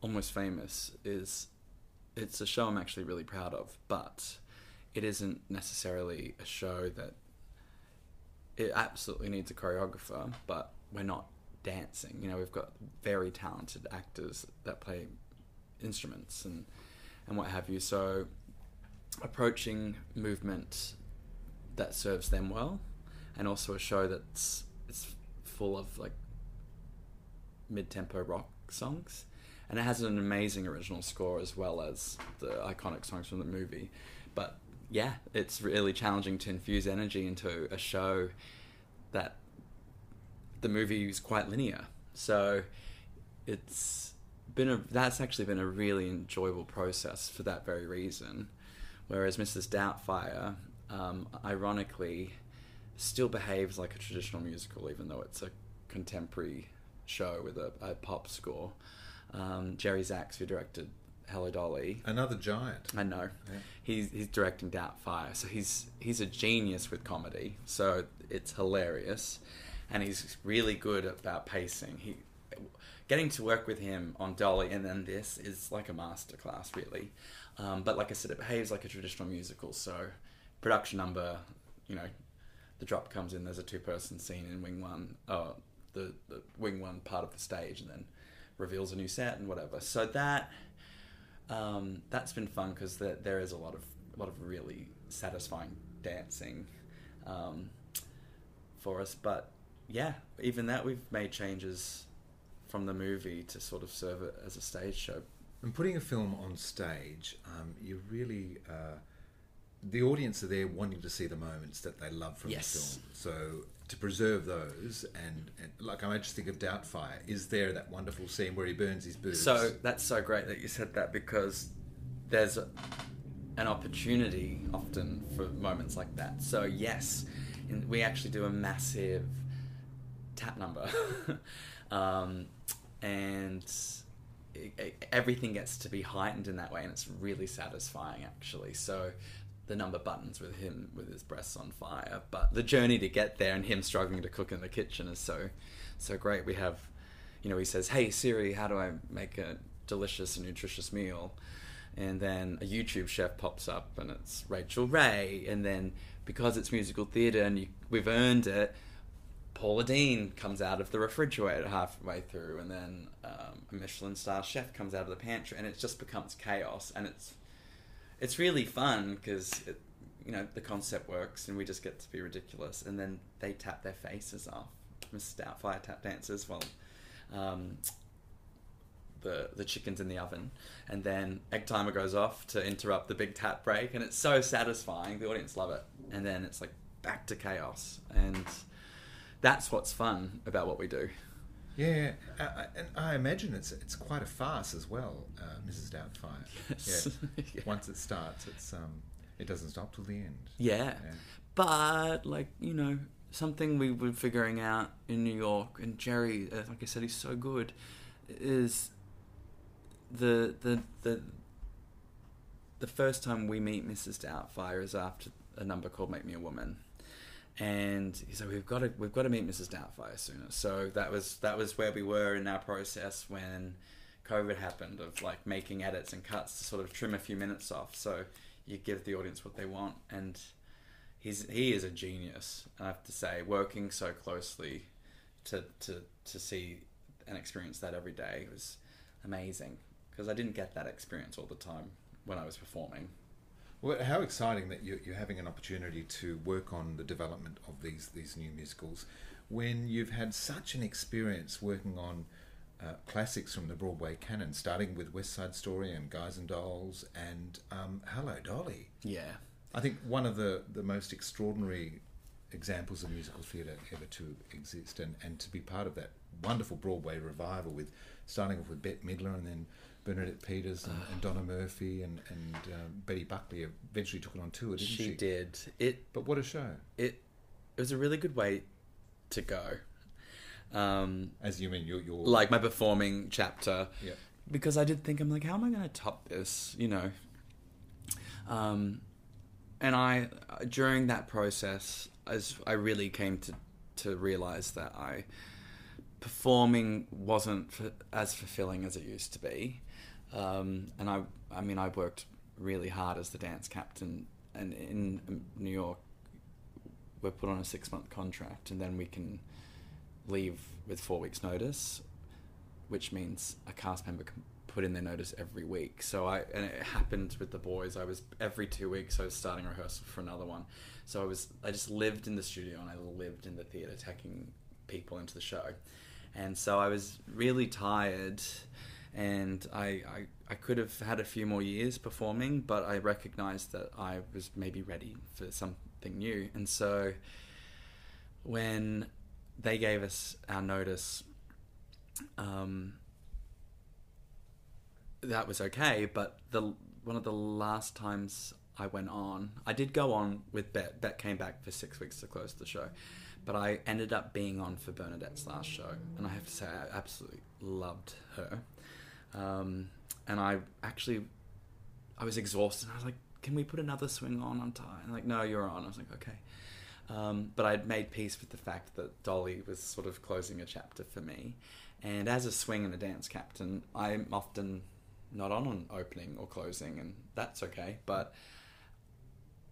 Almost Famous is it's a show I'm actually really proud of, but it isn't necessarily a show that it absolutely needs a choreographer, but we're not dancing. You know, we've got very talented actors that play instruments and and what have you. So approaching movement that serves them well, and also a show that's it's full of like mid-tempo rock songs. And it has an amazing original score as well as the iconic songs from the movie. But yeah it's really challenging to infuse energy into a show that the movie is quite linear. So it's been a that's actually been a really enjoyable process for that very reason whereas mrs doubtfire um, ironically still behaves like a traditional musical even though it's a contemporary show with a, a pop score um, Jerry Zaks, who directed Hello Dolly. Another giant. I know. Yeah. He's he's directing Doubtfire, so he's he's a genius with comedy. So it's hilarious, and he's really good about pacing. He getting to work with him on Dolly and then this is like a masterclass, really. Um, but like I said, it behaves like a traditional musical. So production number, you know, the drop comes in. There's a two-person scene in Wing One, uh, the the Wing One part of the stage, and then reveals a new set and whatever. So that um, that's been fun because there, there is a lot of a lot of really satisfying dancing um, for us. But yeah, even that we've made changes from the movie to sort of serve it as a stage show. And putting a film on stage, um, you really. Uh, the audience are there wanting to see the moments that they love from Yes. the film. So to preserve those, and, and like I might just think of Doubtfire, is there that wonderful scene where he burns his boobs? So that's so great that you said that because there's a, an opportunity often for moments like that. So yes, in, we actually do a massive tap number, um, and everything gets to be heightened in that way, and it's really satisfying actually. So. The number buttons with him with his breasts on fire, but the journey to get there and him struggling to cook in the kitchen is so, so great. We have you know, he says, "Hey Siri, how do I make a delicious and nutritious meal?" And then a YouTube chef pops up, and it's Rachael Ray. And then because it's musical theatre and you, we've earned it, Paula Deen comes out of the refrigerator halfway through, and then um, a Michelin star chef comes out of the pantry, and it just becomes chaos. And it's it's really fun because you know the concept works, and we just get to be ridiculous. And then they tap their faces off. Mrs. Doubtfire tap dances while um, the the chickens in the oven, and then egg timer goes off to interrupt the big tap break, and it's so satisfying. The audience love it, and then it's like back to chaos, and that's what's fun about what we do. yeah, uh, uh, and I imagine it's it's quite a farce as well, uh, Mrs. Doubtfire. Yes. Yeah. Yeah. Once it starts, it's um, it doesn't stop till the end. Yeah. But like you know, something we were figuring out in New York, and Jerry, uh, like I said, he's so good, is the the the the first time we meet Mrs. Doubtfire is after a number called "Make Me a Woman." And he said, "We've got to, we've got to meet Mrs. Doubtfire sooner." So that was that was where we were in our process when COVID happened of like making edits and cuts to sort of trim a few minutes off. So you give the audience what they want, and he's he is a genius. I have to say, working so closely to to to see and experience that every day was amazing because I didn't get that experience all the time when I was performing. Well, how exciting that you're, you're having an opportunity to work on the development of these these new musicals when you've had such an experience working on uh, classics from the Broadway canon, starting with West Side Story and Guys and Dolls and um, Hello Dolly. Yeah, I think one of the, the most extraordinary examples of musical theatre ever to exist and, and to be part of that wonderful Broadway revival with starting off with Bette Midler and then Bernadette Peters and, and Donna Murphy and, and um, Betty Buckley eventually took it on tour, didn't she? she did it. But what a show. It it was a really good way to go. Um, As you mean, you're, you're like my performing chapter Yeah. because I did think I'm like, how am I going to top this? You know. Um, and I during that process, as I really came to to realize that I performing wasn't f- as fulfilling as it used to be. Um, and I, I mean, I worked really hard as the dance captain, and in um, New York, we're put on a six month contract, and then we can leave with four weeks' notice, which means a cast member can put in their notice every week. So I, and it happened with the boys. I was every two weeks. I was starting rehearsal for another one. So I was, I just lived in the studio and I lived in the theater, taking people into the show, and so I was really tired. And I, I, I could have had a few more years performing, but I recognized that I was maybe ready for something new. And so when they gave us our notice, um, that was okay. But the one of the last times I went on, I did go on with Bette. Bette came back for six weeks to close the show, but I ended up being on for Bernadette's last show, and I have to say I absolutely loved her. Um, and I actually, I was exhausted. I was like, "Can we put another swing on? I'm tired." And like, "No, you're on." I was like, "Okay." Um, but I'd made peace with the fact that Dolly was sort of closing a chapter for me. And as a swing and a dance captain, I'm often not on on opening or closing, and that's okay. But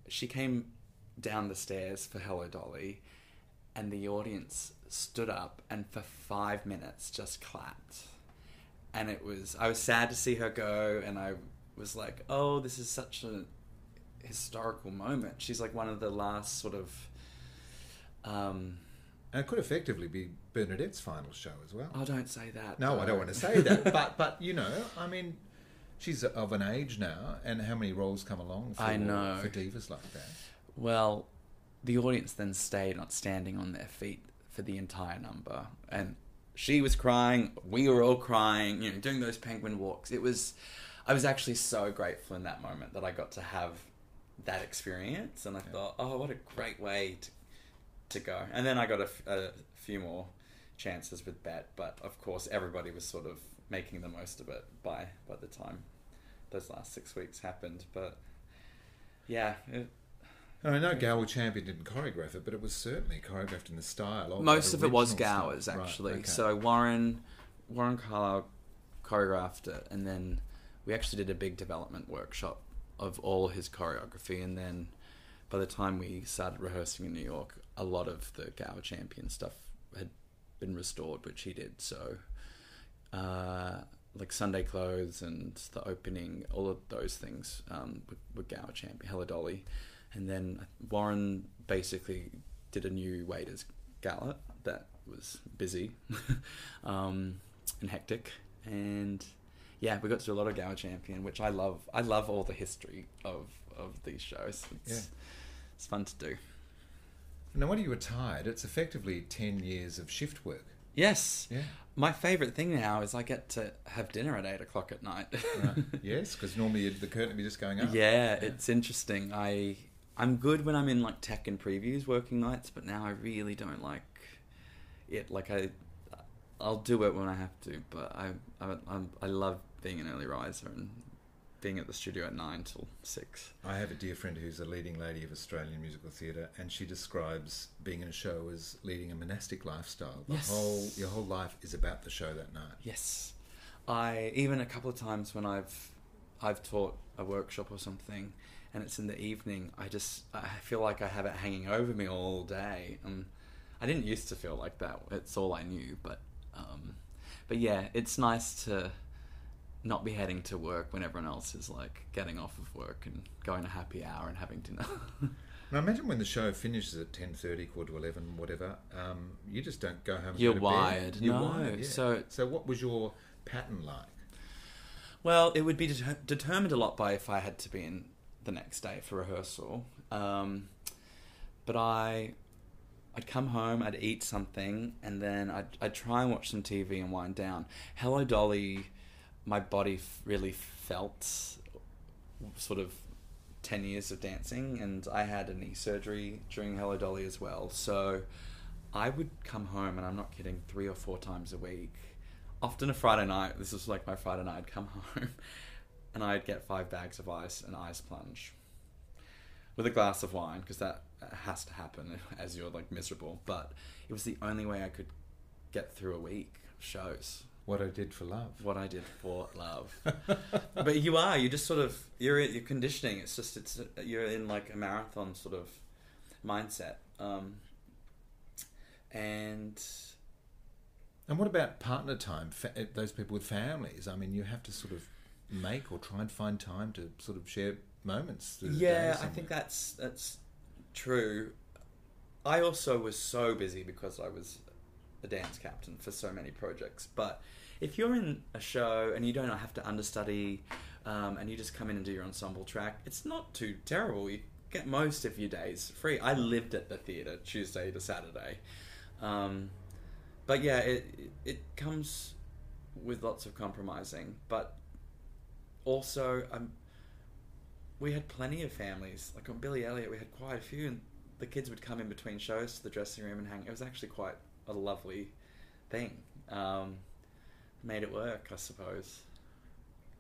she came down the stairs for Hello Dolly, and the audience stood up and for five minutes just clapped. And it was, I was sad to see her go, and I was like, oh, this is such a historical moment. She's like one of the last sort of. Um, And it could effectively be Bernadette's final show as well. oh, don't say that. No, I don't want to say that, but but you know, I mean, she's of an age now, and how many roles come along for, I know. for divas like that? Well, the audience then stayed not standing on their feet for the entire number, and she was crying. We were all crying. You know, doing those penguin walks. It was. I was actually so grateful in that moment that I got to have that experience, and I thought, oh, what a great way to to go. And then I got a, f- a few more chances with Bette, but of course everybody was sort of making the most of it by by the time those last six weeks happened. But yeah, it, I know Gower Champion didn't choreograph it, but it was certainly choreographed in the style of most of it was style. Gower's Right, actually. okay. So Warren Warren Carlyle choreographed it, and then we actually did a big development workshop of all his choreography, and then by the time we started rehearsing in New York, a lot of the Gower Champion stuff had been restored, which he did. So. Uh, like Sunday clothes and the opening, all of those things um, were, were Gower champion, Hello Dolly, and then Warren basically did a new waiters gala that was busy um, and hectic, and yeah, we got to do a lot of Gower champion, which I love. I love all the history of of these shows. It's, Yeah. it's fun to do. Now, when you retired, it's effectively ten years of shift work. Yes, Yeah. my favorite thing now is I get to have dinner at eight o'clock at night. Right. yes, because normally the curtain would be just going up. Yeah, it's interesting. I I'm good when I'm in like tech and previews working nights, but now I really don't like it. Like I I'll do it when I have to, but I I I love being an early riser and being at the studio at nine till six. I have a dear friend who's a leading lady of Australian musical theatre, and she describes being in a show as leading a monastic lifestyle. The Yes. whole your whole life is about the show that night. Yes, I even a couple of times when I've I've taught a workshop or something, and it's in the evening. I just I feel like I have it hanging over me all day. Um, I didn't used to feel like that. It's all I knew, but um, but yeah, it's nice to not be heading to work when everyone else is like getting off of work and going to happy hour and having dinner. Now imagine when the show finishes at ten thirty, quarter to eleven, whatever, um, you just don't go home. And You're wired. You're No, wired. Yeah. so- so what was your pattern like? Well, it would be deter- determined a lot by if I had to be in the next day for rehearsal. Um, but I, I'd come home, I'd eat something, and then I'd, I'd try and watch some TV and wind down. Hello Dolly, my body really felt sort of 10 years of dancing, and I had a knee surgery during Hello Dolly as well. So I would come home, and I'm not kidding, three or four times a week. Often a Friday night. This was like my Friday night. I'd come home, and I'd get five bags of ice and ice plunge with a glass of wine because that has to happen as you're like miserable. But it was the only way I could get through a week of shows. What I did for love. What I did for love. but you are. You just sort of you're you're conditioning. It's just it's you're in like a marathon sort of mindset. Um, and And what about partner time? Fa- uh, those people with families. I mean, you have to sort of make or try and find time to sort of share moments. yeah, I think that's that's true. I also was so busy because I was a dance captain for so many projects. But if you're in a show and you don't have to understudy, um, and you just come in and do your ensemble track, it's not too terrible. You get most of your days free. I lived at the theatre Tuesday to Saturday, um, but yeah, it it comes with lots of compromising, but also um, we had plenty of families. Like on Billy Elliot, we had quite a few, and the kids would come in between shows to the dressing room and hang. It was actually quite a lovely thing. Um, made it work, I suppose.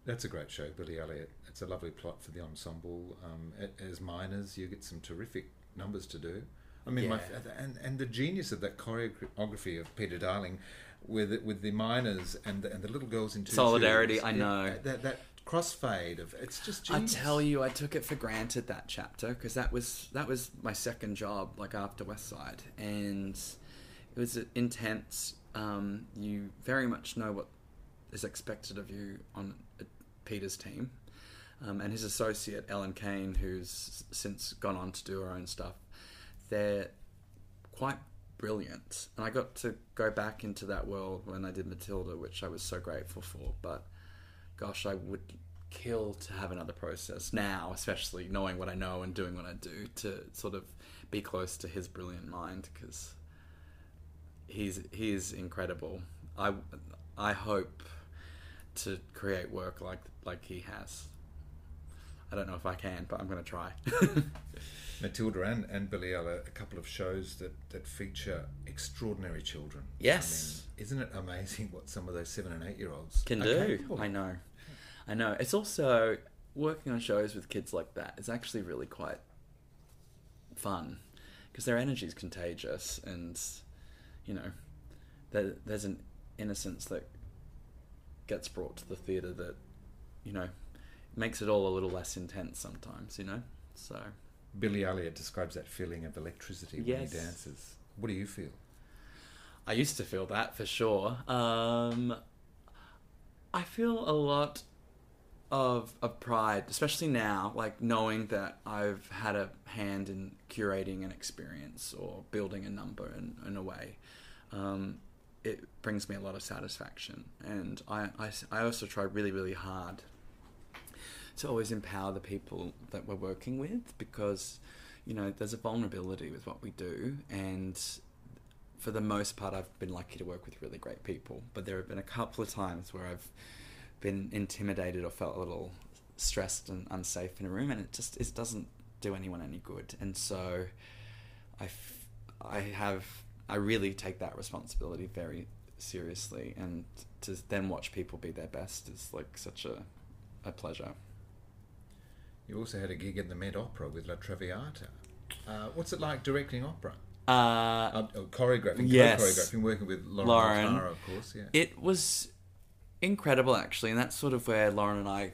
That's a great show, Billy Elliot. It's a lovely plot for the ensemble. Um, as miners, you get some terrific numbers to do. I mean, my, and and the genius of that choreography of Peter Darling, with with the miners and the, and the little girls in two Solidarity, I know. that that crossfade of it's just I tell you, I took it for granted that chapter because that was that was my second job, like after West Side, and it was intense. Um, you very much know what is expected of you on uh, Peter's team, um, and his associate Ellen Kane, who's since gone on to do her own stuff. They're quite brilliant, and I got to go back into that world when I did Matilda, which I was so grateful for. But gosh, I would kill to have another process now, especially knowing what I know and doing what I do to sort of be close to his brilliant mind because he's he is incredible. I I hope to create work like like he has. I don't know if I can, but I'm going to try. Matilda and, and Billy Elliot, a couple of shows that, that feature extraordinary children. Yes. I mean, isn't it amazing what some of those seven and eight year olds can do. capable? I know. I know. It's also working on shows with kids like that is actually really quite fun because their energy is contagious and you know there, there's an innocence that gets brought to the theatre that you know makes it all a little less intense sometimes you know so Billy Elliot describes that feeling of electricity when Yes. he dances. What do you feel? I used to feel that for sure. Um, I feel a lot of of pride, especially now, like knowing that I've had a hand in curating an experience or building a number in, in a way. Um, it brings me a lot of satisfaction, and I, I, I also try really really hard to always empower the people that we're working with because you know there's a vulnerability with what we do and for the most part, I've been lucky to work with really great people. But there have been a couple of times where I've been intimidated or felt a little stressed and unsafe in a room, and it just it doesn't do anyone any good. And so, I, f- I have I really take that responsibility very seriously, and to then watch people be their best is like such a a pleasure. You also had a gig at the Met Opera with La Traviata. Uh, what's it like directing opera? Uh, Uh, oh, choreographing, Yes. co-choreographing, working with Lorin, Lorin. Latarro, of course. Yeah. It was incredible, actually, and that's sort of where Lorin and I.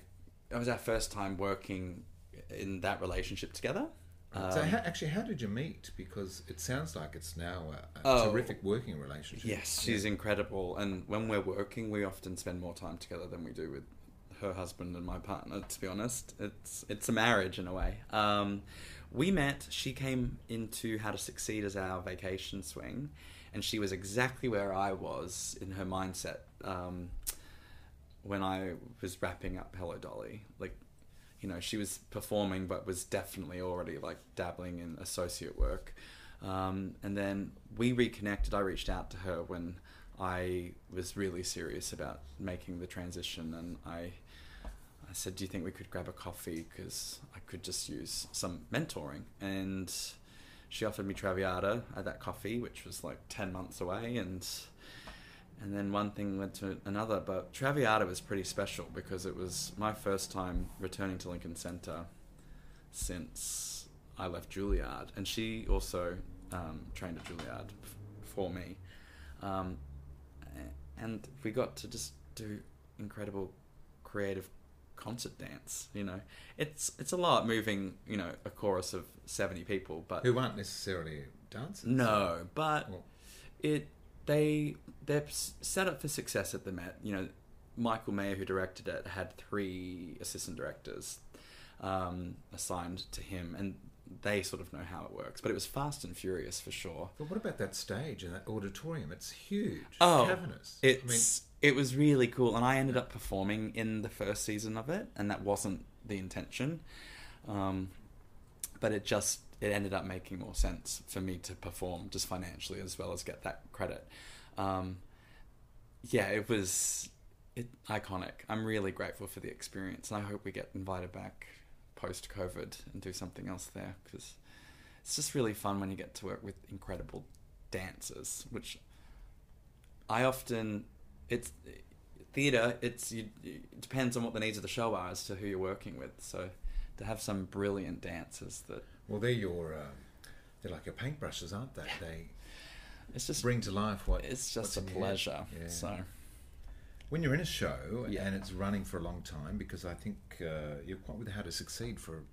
It was our first time working in that relationship together. so, Um, how, actually, how did you meet? Because it sounds like it's now a, a Oh. terrific working relationship. yes, she's incredible, and when we're working, we often spend more time together than we do with her husband and my partner. To be honest, it's it's a marriage in a way. Um, we met. She came into How to Succeed as our vacation swing, and she was exactly where I was in her mindset um, when I was wrapping up Hello Dolly. Like, you know, she was performing, but was definitely already like dabbling in associate work. Um, and then we reconnected. I reached out to her when I was really serious about making the transition, and I, I said, "Do you think we could grab a coffee? Because I could just use some mentoring." And she offered me Traviata at that coffee, which was like ten months away, and and then one thing led to another. But Traviata was pretty special because it was my first time returning to Lincoln Center since I left Juilliard, and she also um, trained at Juilliard f- for me. Um, and we got to just do incredible creative concert dance. You know, it's it's a lot moving. You know, a chorus of seventy people, but Who aren't necessarily dancers. no, but Well- it they they're set up for success at the Met. You know, Michael Mayer, who directed it, had three assistant directors um, assigned to him, and they sort of know how it works. But it was fast and furious for sure. But what about that stage and that auditorium? It's huge. Oh, cavernous. It's it was really cool, and I ended up performing in the first season of it, and that wasn't the intention. Um, but it just it ended up making more sense for me to perform just financially as well as get that credit. Um, yeah, it was it iconic. I'm really grateful for the experience, and I hope we get invited back post COVID and do something else there because it's just really fun when you get to work with incredible dancers, which I often it's theater. It's you, it depends on what the needs of the show are as to who you're working with. So to have some brilliant dancers that well, they're your uh, they're like your paintbrushes, aren't they? They it's just bring to life what it's just a in your head. pleasure. Yeah. So when you're in a show Yeah. and it's running for a long time, because I think uh, you're quite with How to Succeed for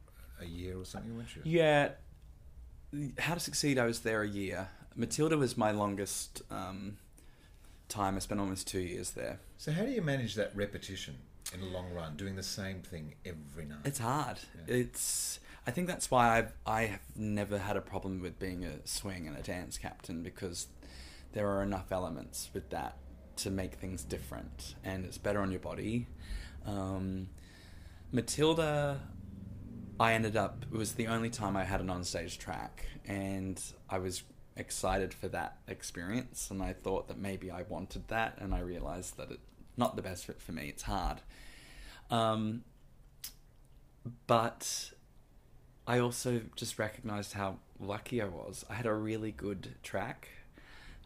a year or something, weren't you? yeah, How to Succeed. I was there a year. Matilda was my longest um, time. I spent almost two years there. So how do you manage that repetition in the long run, doing the same thing every night? It's hard. Yeah. It's. I think that's why I've I have never had a problem with being a swing and a dance captain because there are enough elements with that to make things different, and it's better on your body. Um, Matilda, I ended up. It was the only time I had an onstage track, and I was excited for that experience. And I thought that maybe I wanted that, and I realized that it's not the best fit for me. It's hard. Um, but I also just recognized how lucky I was. I had a really good track.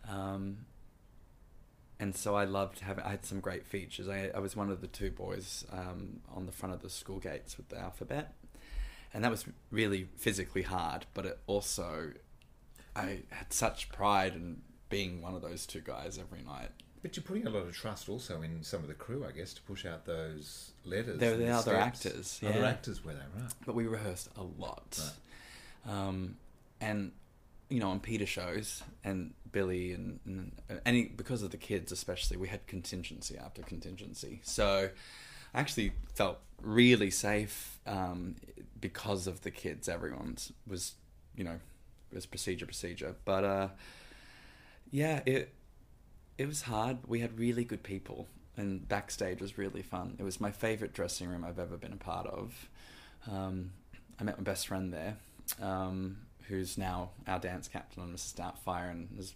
Um, and so I loved having. I had some great features. I, I was one of the two boys um, on the front of the school gates with the alphabet, and that was really physically hard. But it also, I had such pride in being one of those two guys every night. But you're putting a lot of trust also in some of the crew, I guess, to push out those letters. There were the other steps. actors, Other actors were they, right? but we rehearsed a lot. Um, and you know, on Peter shows and Billy and, and any because of the kids especially, we had contingency after contingency. So I actually felt really safe um, because of the kids. Everyone was, you know, it was procedure procedure. But uh, yeah, it it was hard. We had really good people, and backstage was really fun. It was my favorite dressing room I've ever been a part of. Um, I met my best friend there, um, who's now our dance captain on Mrs. Doubtfire, and is,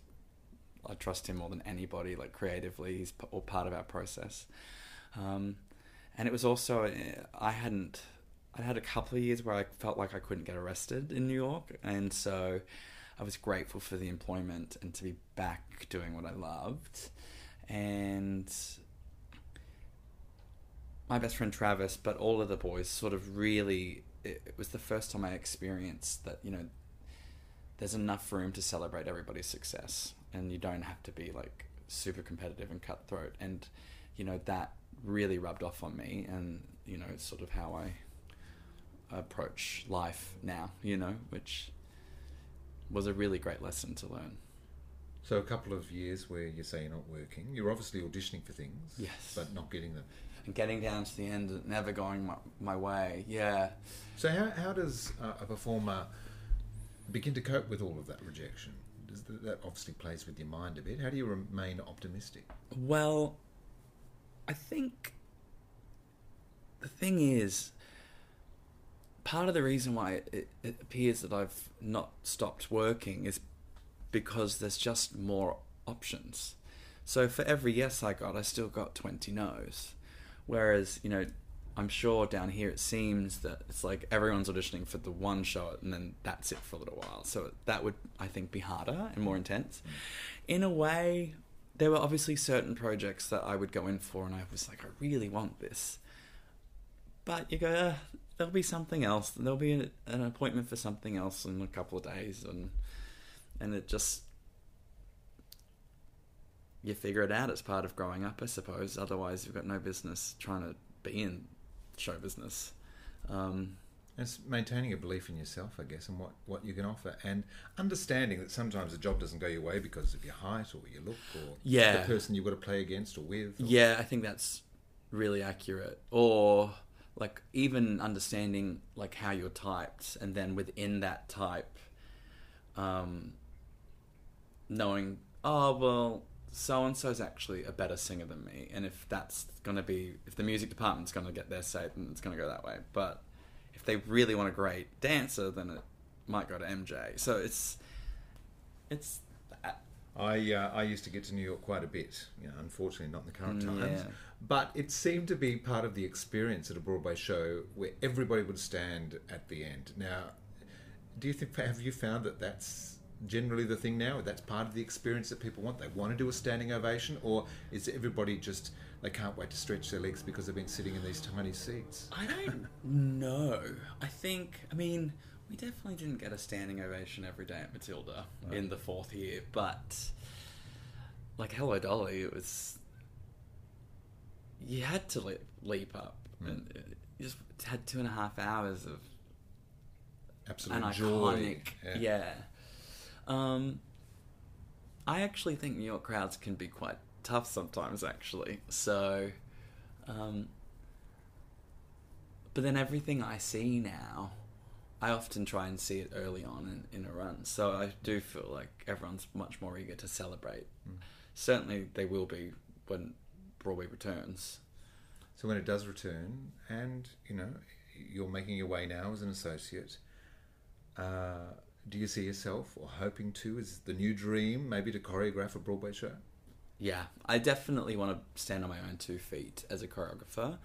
I trust him more than anybody. Like creatively, he's all part of our process. Um, and it was also uh, I hadn't. I'd had a couple of years where I felt like I couldn't get arrested in New York, and so I was grateful for the employment and to be back doing what I loved. And my best friend Travis, but all of the boys sort of really. It, it was the first time I experienced that you know there's enough room to celebrate everybody's success, and you don't have to be like super competitive and cutthroat. And you know that really rubbed off on me, and you know it's sort of how I approach life now. You know, which was a really great lesson to learn. So a couple of years where you say you're not working, you're obviously auditioning for things, Yes. but not getting them. And getting down to the end, and never going my, my way. Yeah. So how, how does uh, a performer begin to cope with all of that rejection? Does that, that obviously plays with your mind a bit. How do you remain optimistic? Well, I think the thing is, part of the reason why it, it appears that I've not stopped working is because there's just more options. So for every yes I got, I still got 20 no's. Whereas, you know, I'm sure down here it seems that it's like everyone's auditioning for the one show and then that's it for a little while. So that would, I think, be harder and more intense. In a way, there were obviously certain projects that I would go in for and I was like, I really want this. But you go, uh, there'll be something else. There'll be an, an appointment for something else in a couple of days. And, and it just, you figure it out. It's part of growing up, I suppose. Otherwise, you've got no business trying to be in show business. Um, it's maintaining a belief in yourself, I guess, and what, what you can offer, and understanding that sometimes a job doesn't go your way because of your height or your look or Yeah. the person you've got to play against or with. or- yeah, I think that's really accurate. Or like even understanding like how you're typed, and then within that type, um, knowing oh well, so and so's actually a better singer than me, and if that's gonna be if the music department's gonna get their say, then it's gonna go that way. But if they really want a great dancer, then it might go to MJ. So it's it's that. I uh, I used to get to New York quite a bit. You know, unfortunately, not in the current Mm, times. yeah. But it seemed to be part of the experience at a Broadway show where everybody would stand at the end. Now, do you think have you found that that's generally the thing now? That's part of the experience that people want. They want to do a standing ovation, or is everybody just they can't wait to stretch their legs because they've been sitting in these tiny seats? I don't know. I think, I mean, we definitely didn't get a standing ovation every day at Matilda in the fourth year, but like Hello Dolly, it was. You had to le- leap up, and you just had two and a half hours of Absolute an joy. iconic. Yeah. Um, I actually think New York crowds can be quite tough sometimes, actually. So, um, but then everything I see now, I often try and see it early on in, in a run. So I do feel like everyone's much more eager to celebrate. Certainly, they will be when Broadway returns. So when it does return, and you know you're making your way now as an associate, uh, do you see yourself or hoping to? Is the new dream maybe to choreograph a Broadway show? Yeah, I definitely want to stand on my own two feet as a choreographer.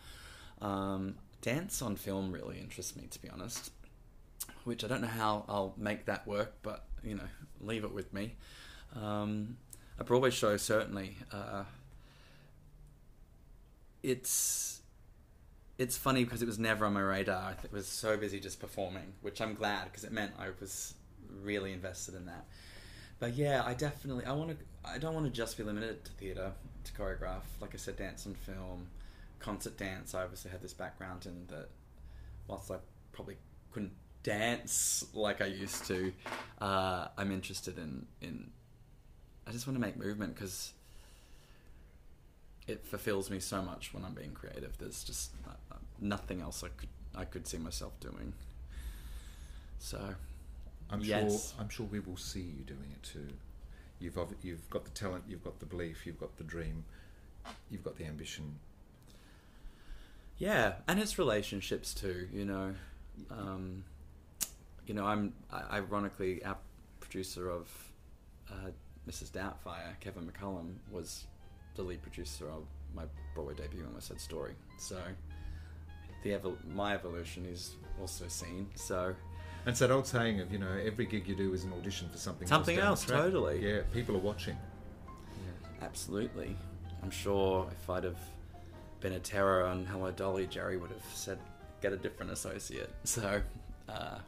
Um, dance on film really interests me, to be honest. Which I don't know how I'll make that work, but you know, leave it with me. Um, a Broadway show certainly. Uh, it's it's funny because it was never on my radar. I was so busy just performing, which I'm glad because it meant I was really invested in that. But yeah, I definitely I want to. I don't want to just be limited to theatre to choreograph. Like I said, dance and film, concert dance. I obviously had this background in that. Whilst I probably couldn't dance like I used to, uh, I'm interested in in. I just want to make movement because it fulfills me so much when I'm being creative. There's just uh, nothing else I could I could see myself doing. So I'm Yes. sure. I'm sure we will see you doing it too. You've you've got the talent, you've got the belief, you've got the dream, you've got the ambition. Yeah, and it's relationships too. You know, um, you know, I'm ironically our producer of uh, Mrs. Doubtfire, Kevin McCollum, was the lead producer of my Broadway debut in West Side Story. So the evol- my evolution is also seen. So And it's that old saying of you know every gig you do is an audition for something. Something the else, totally. Yeah, people are watching. absolutely, I'm sure if I'd have been a terror on Hello Dolly, Jerry would have said get a different associate. So uh,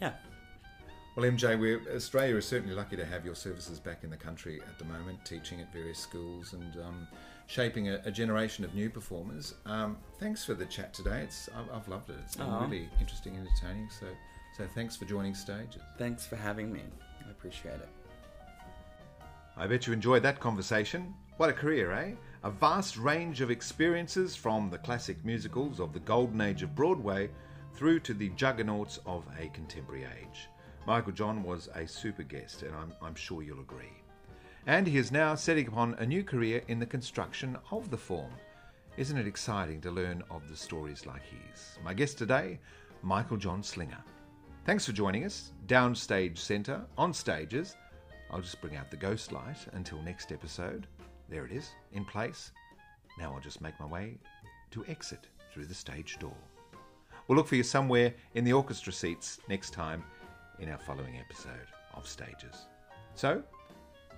yeah. Well, MJ, we're, Australia is certainly lucky to have your services back in the country at the moment, teaching at various schools and um, shaping a, a generation of new performers. Um, thanks for the chat today. It's I've, I've loved it. It's been Aw. really interesting, and entertaining. So, so thanks for joining stages. Thanks for having me. I appreciate it. I bet you enjoyed that conversation. What a career, eh? A vast range of experiences from the classic musicals of the golden age of Broadway through to the juggernauts of a contemporary age. Michaeljon was a super guest, and I'm, I'm sure you'll agree. And he is now setting upon a new career in the construction of the form. Isn't it exciting to learn of the stories like his? My guest today, Michaeljon Slinger. Thanks for joining us. Downstage Centre, on stages. I'll just bring out the ghost light until next episode. There it is, in place. Now I'll just make my way to exit through the stage door. We'll look for you somewhere in the orchestra seats next time in our following episode of Stages. So,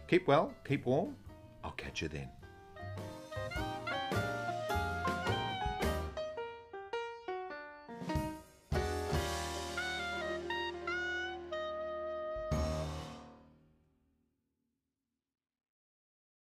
keep well, keep warm. I'll catch you then.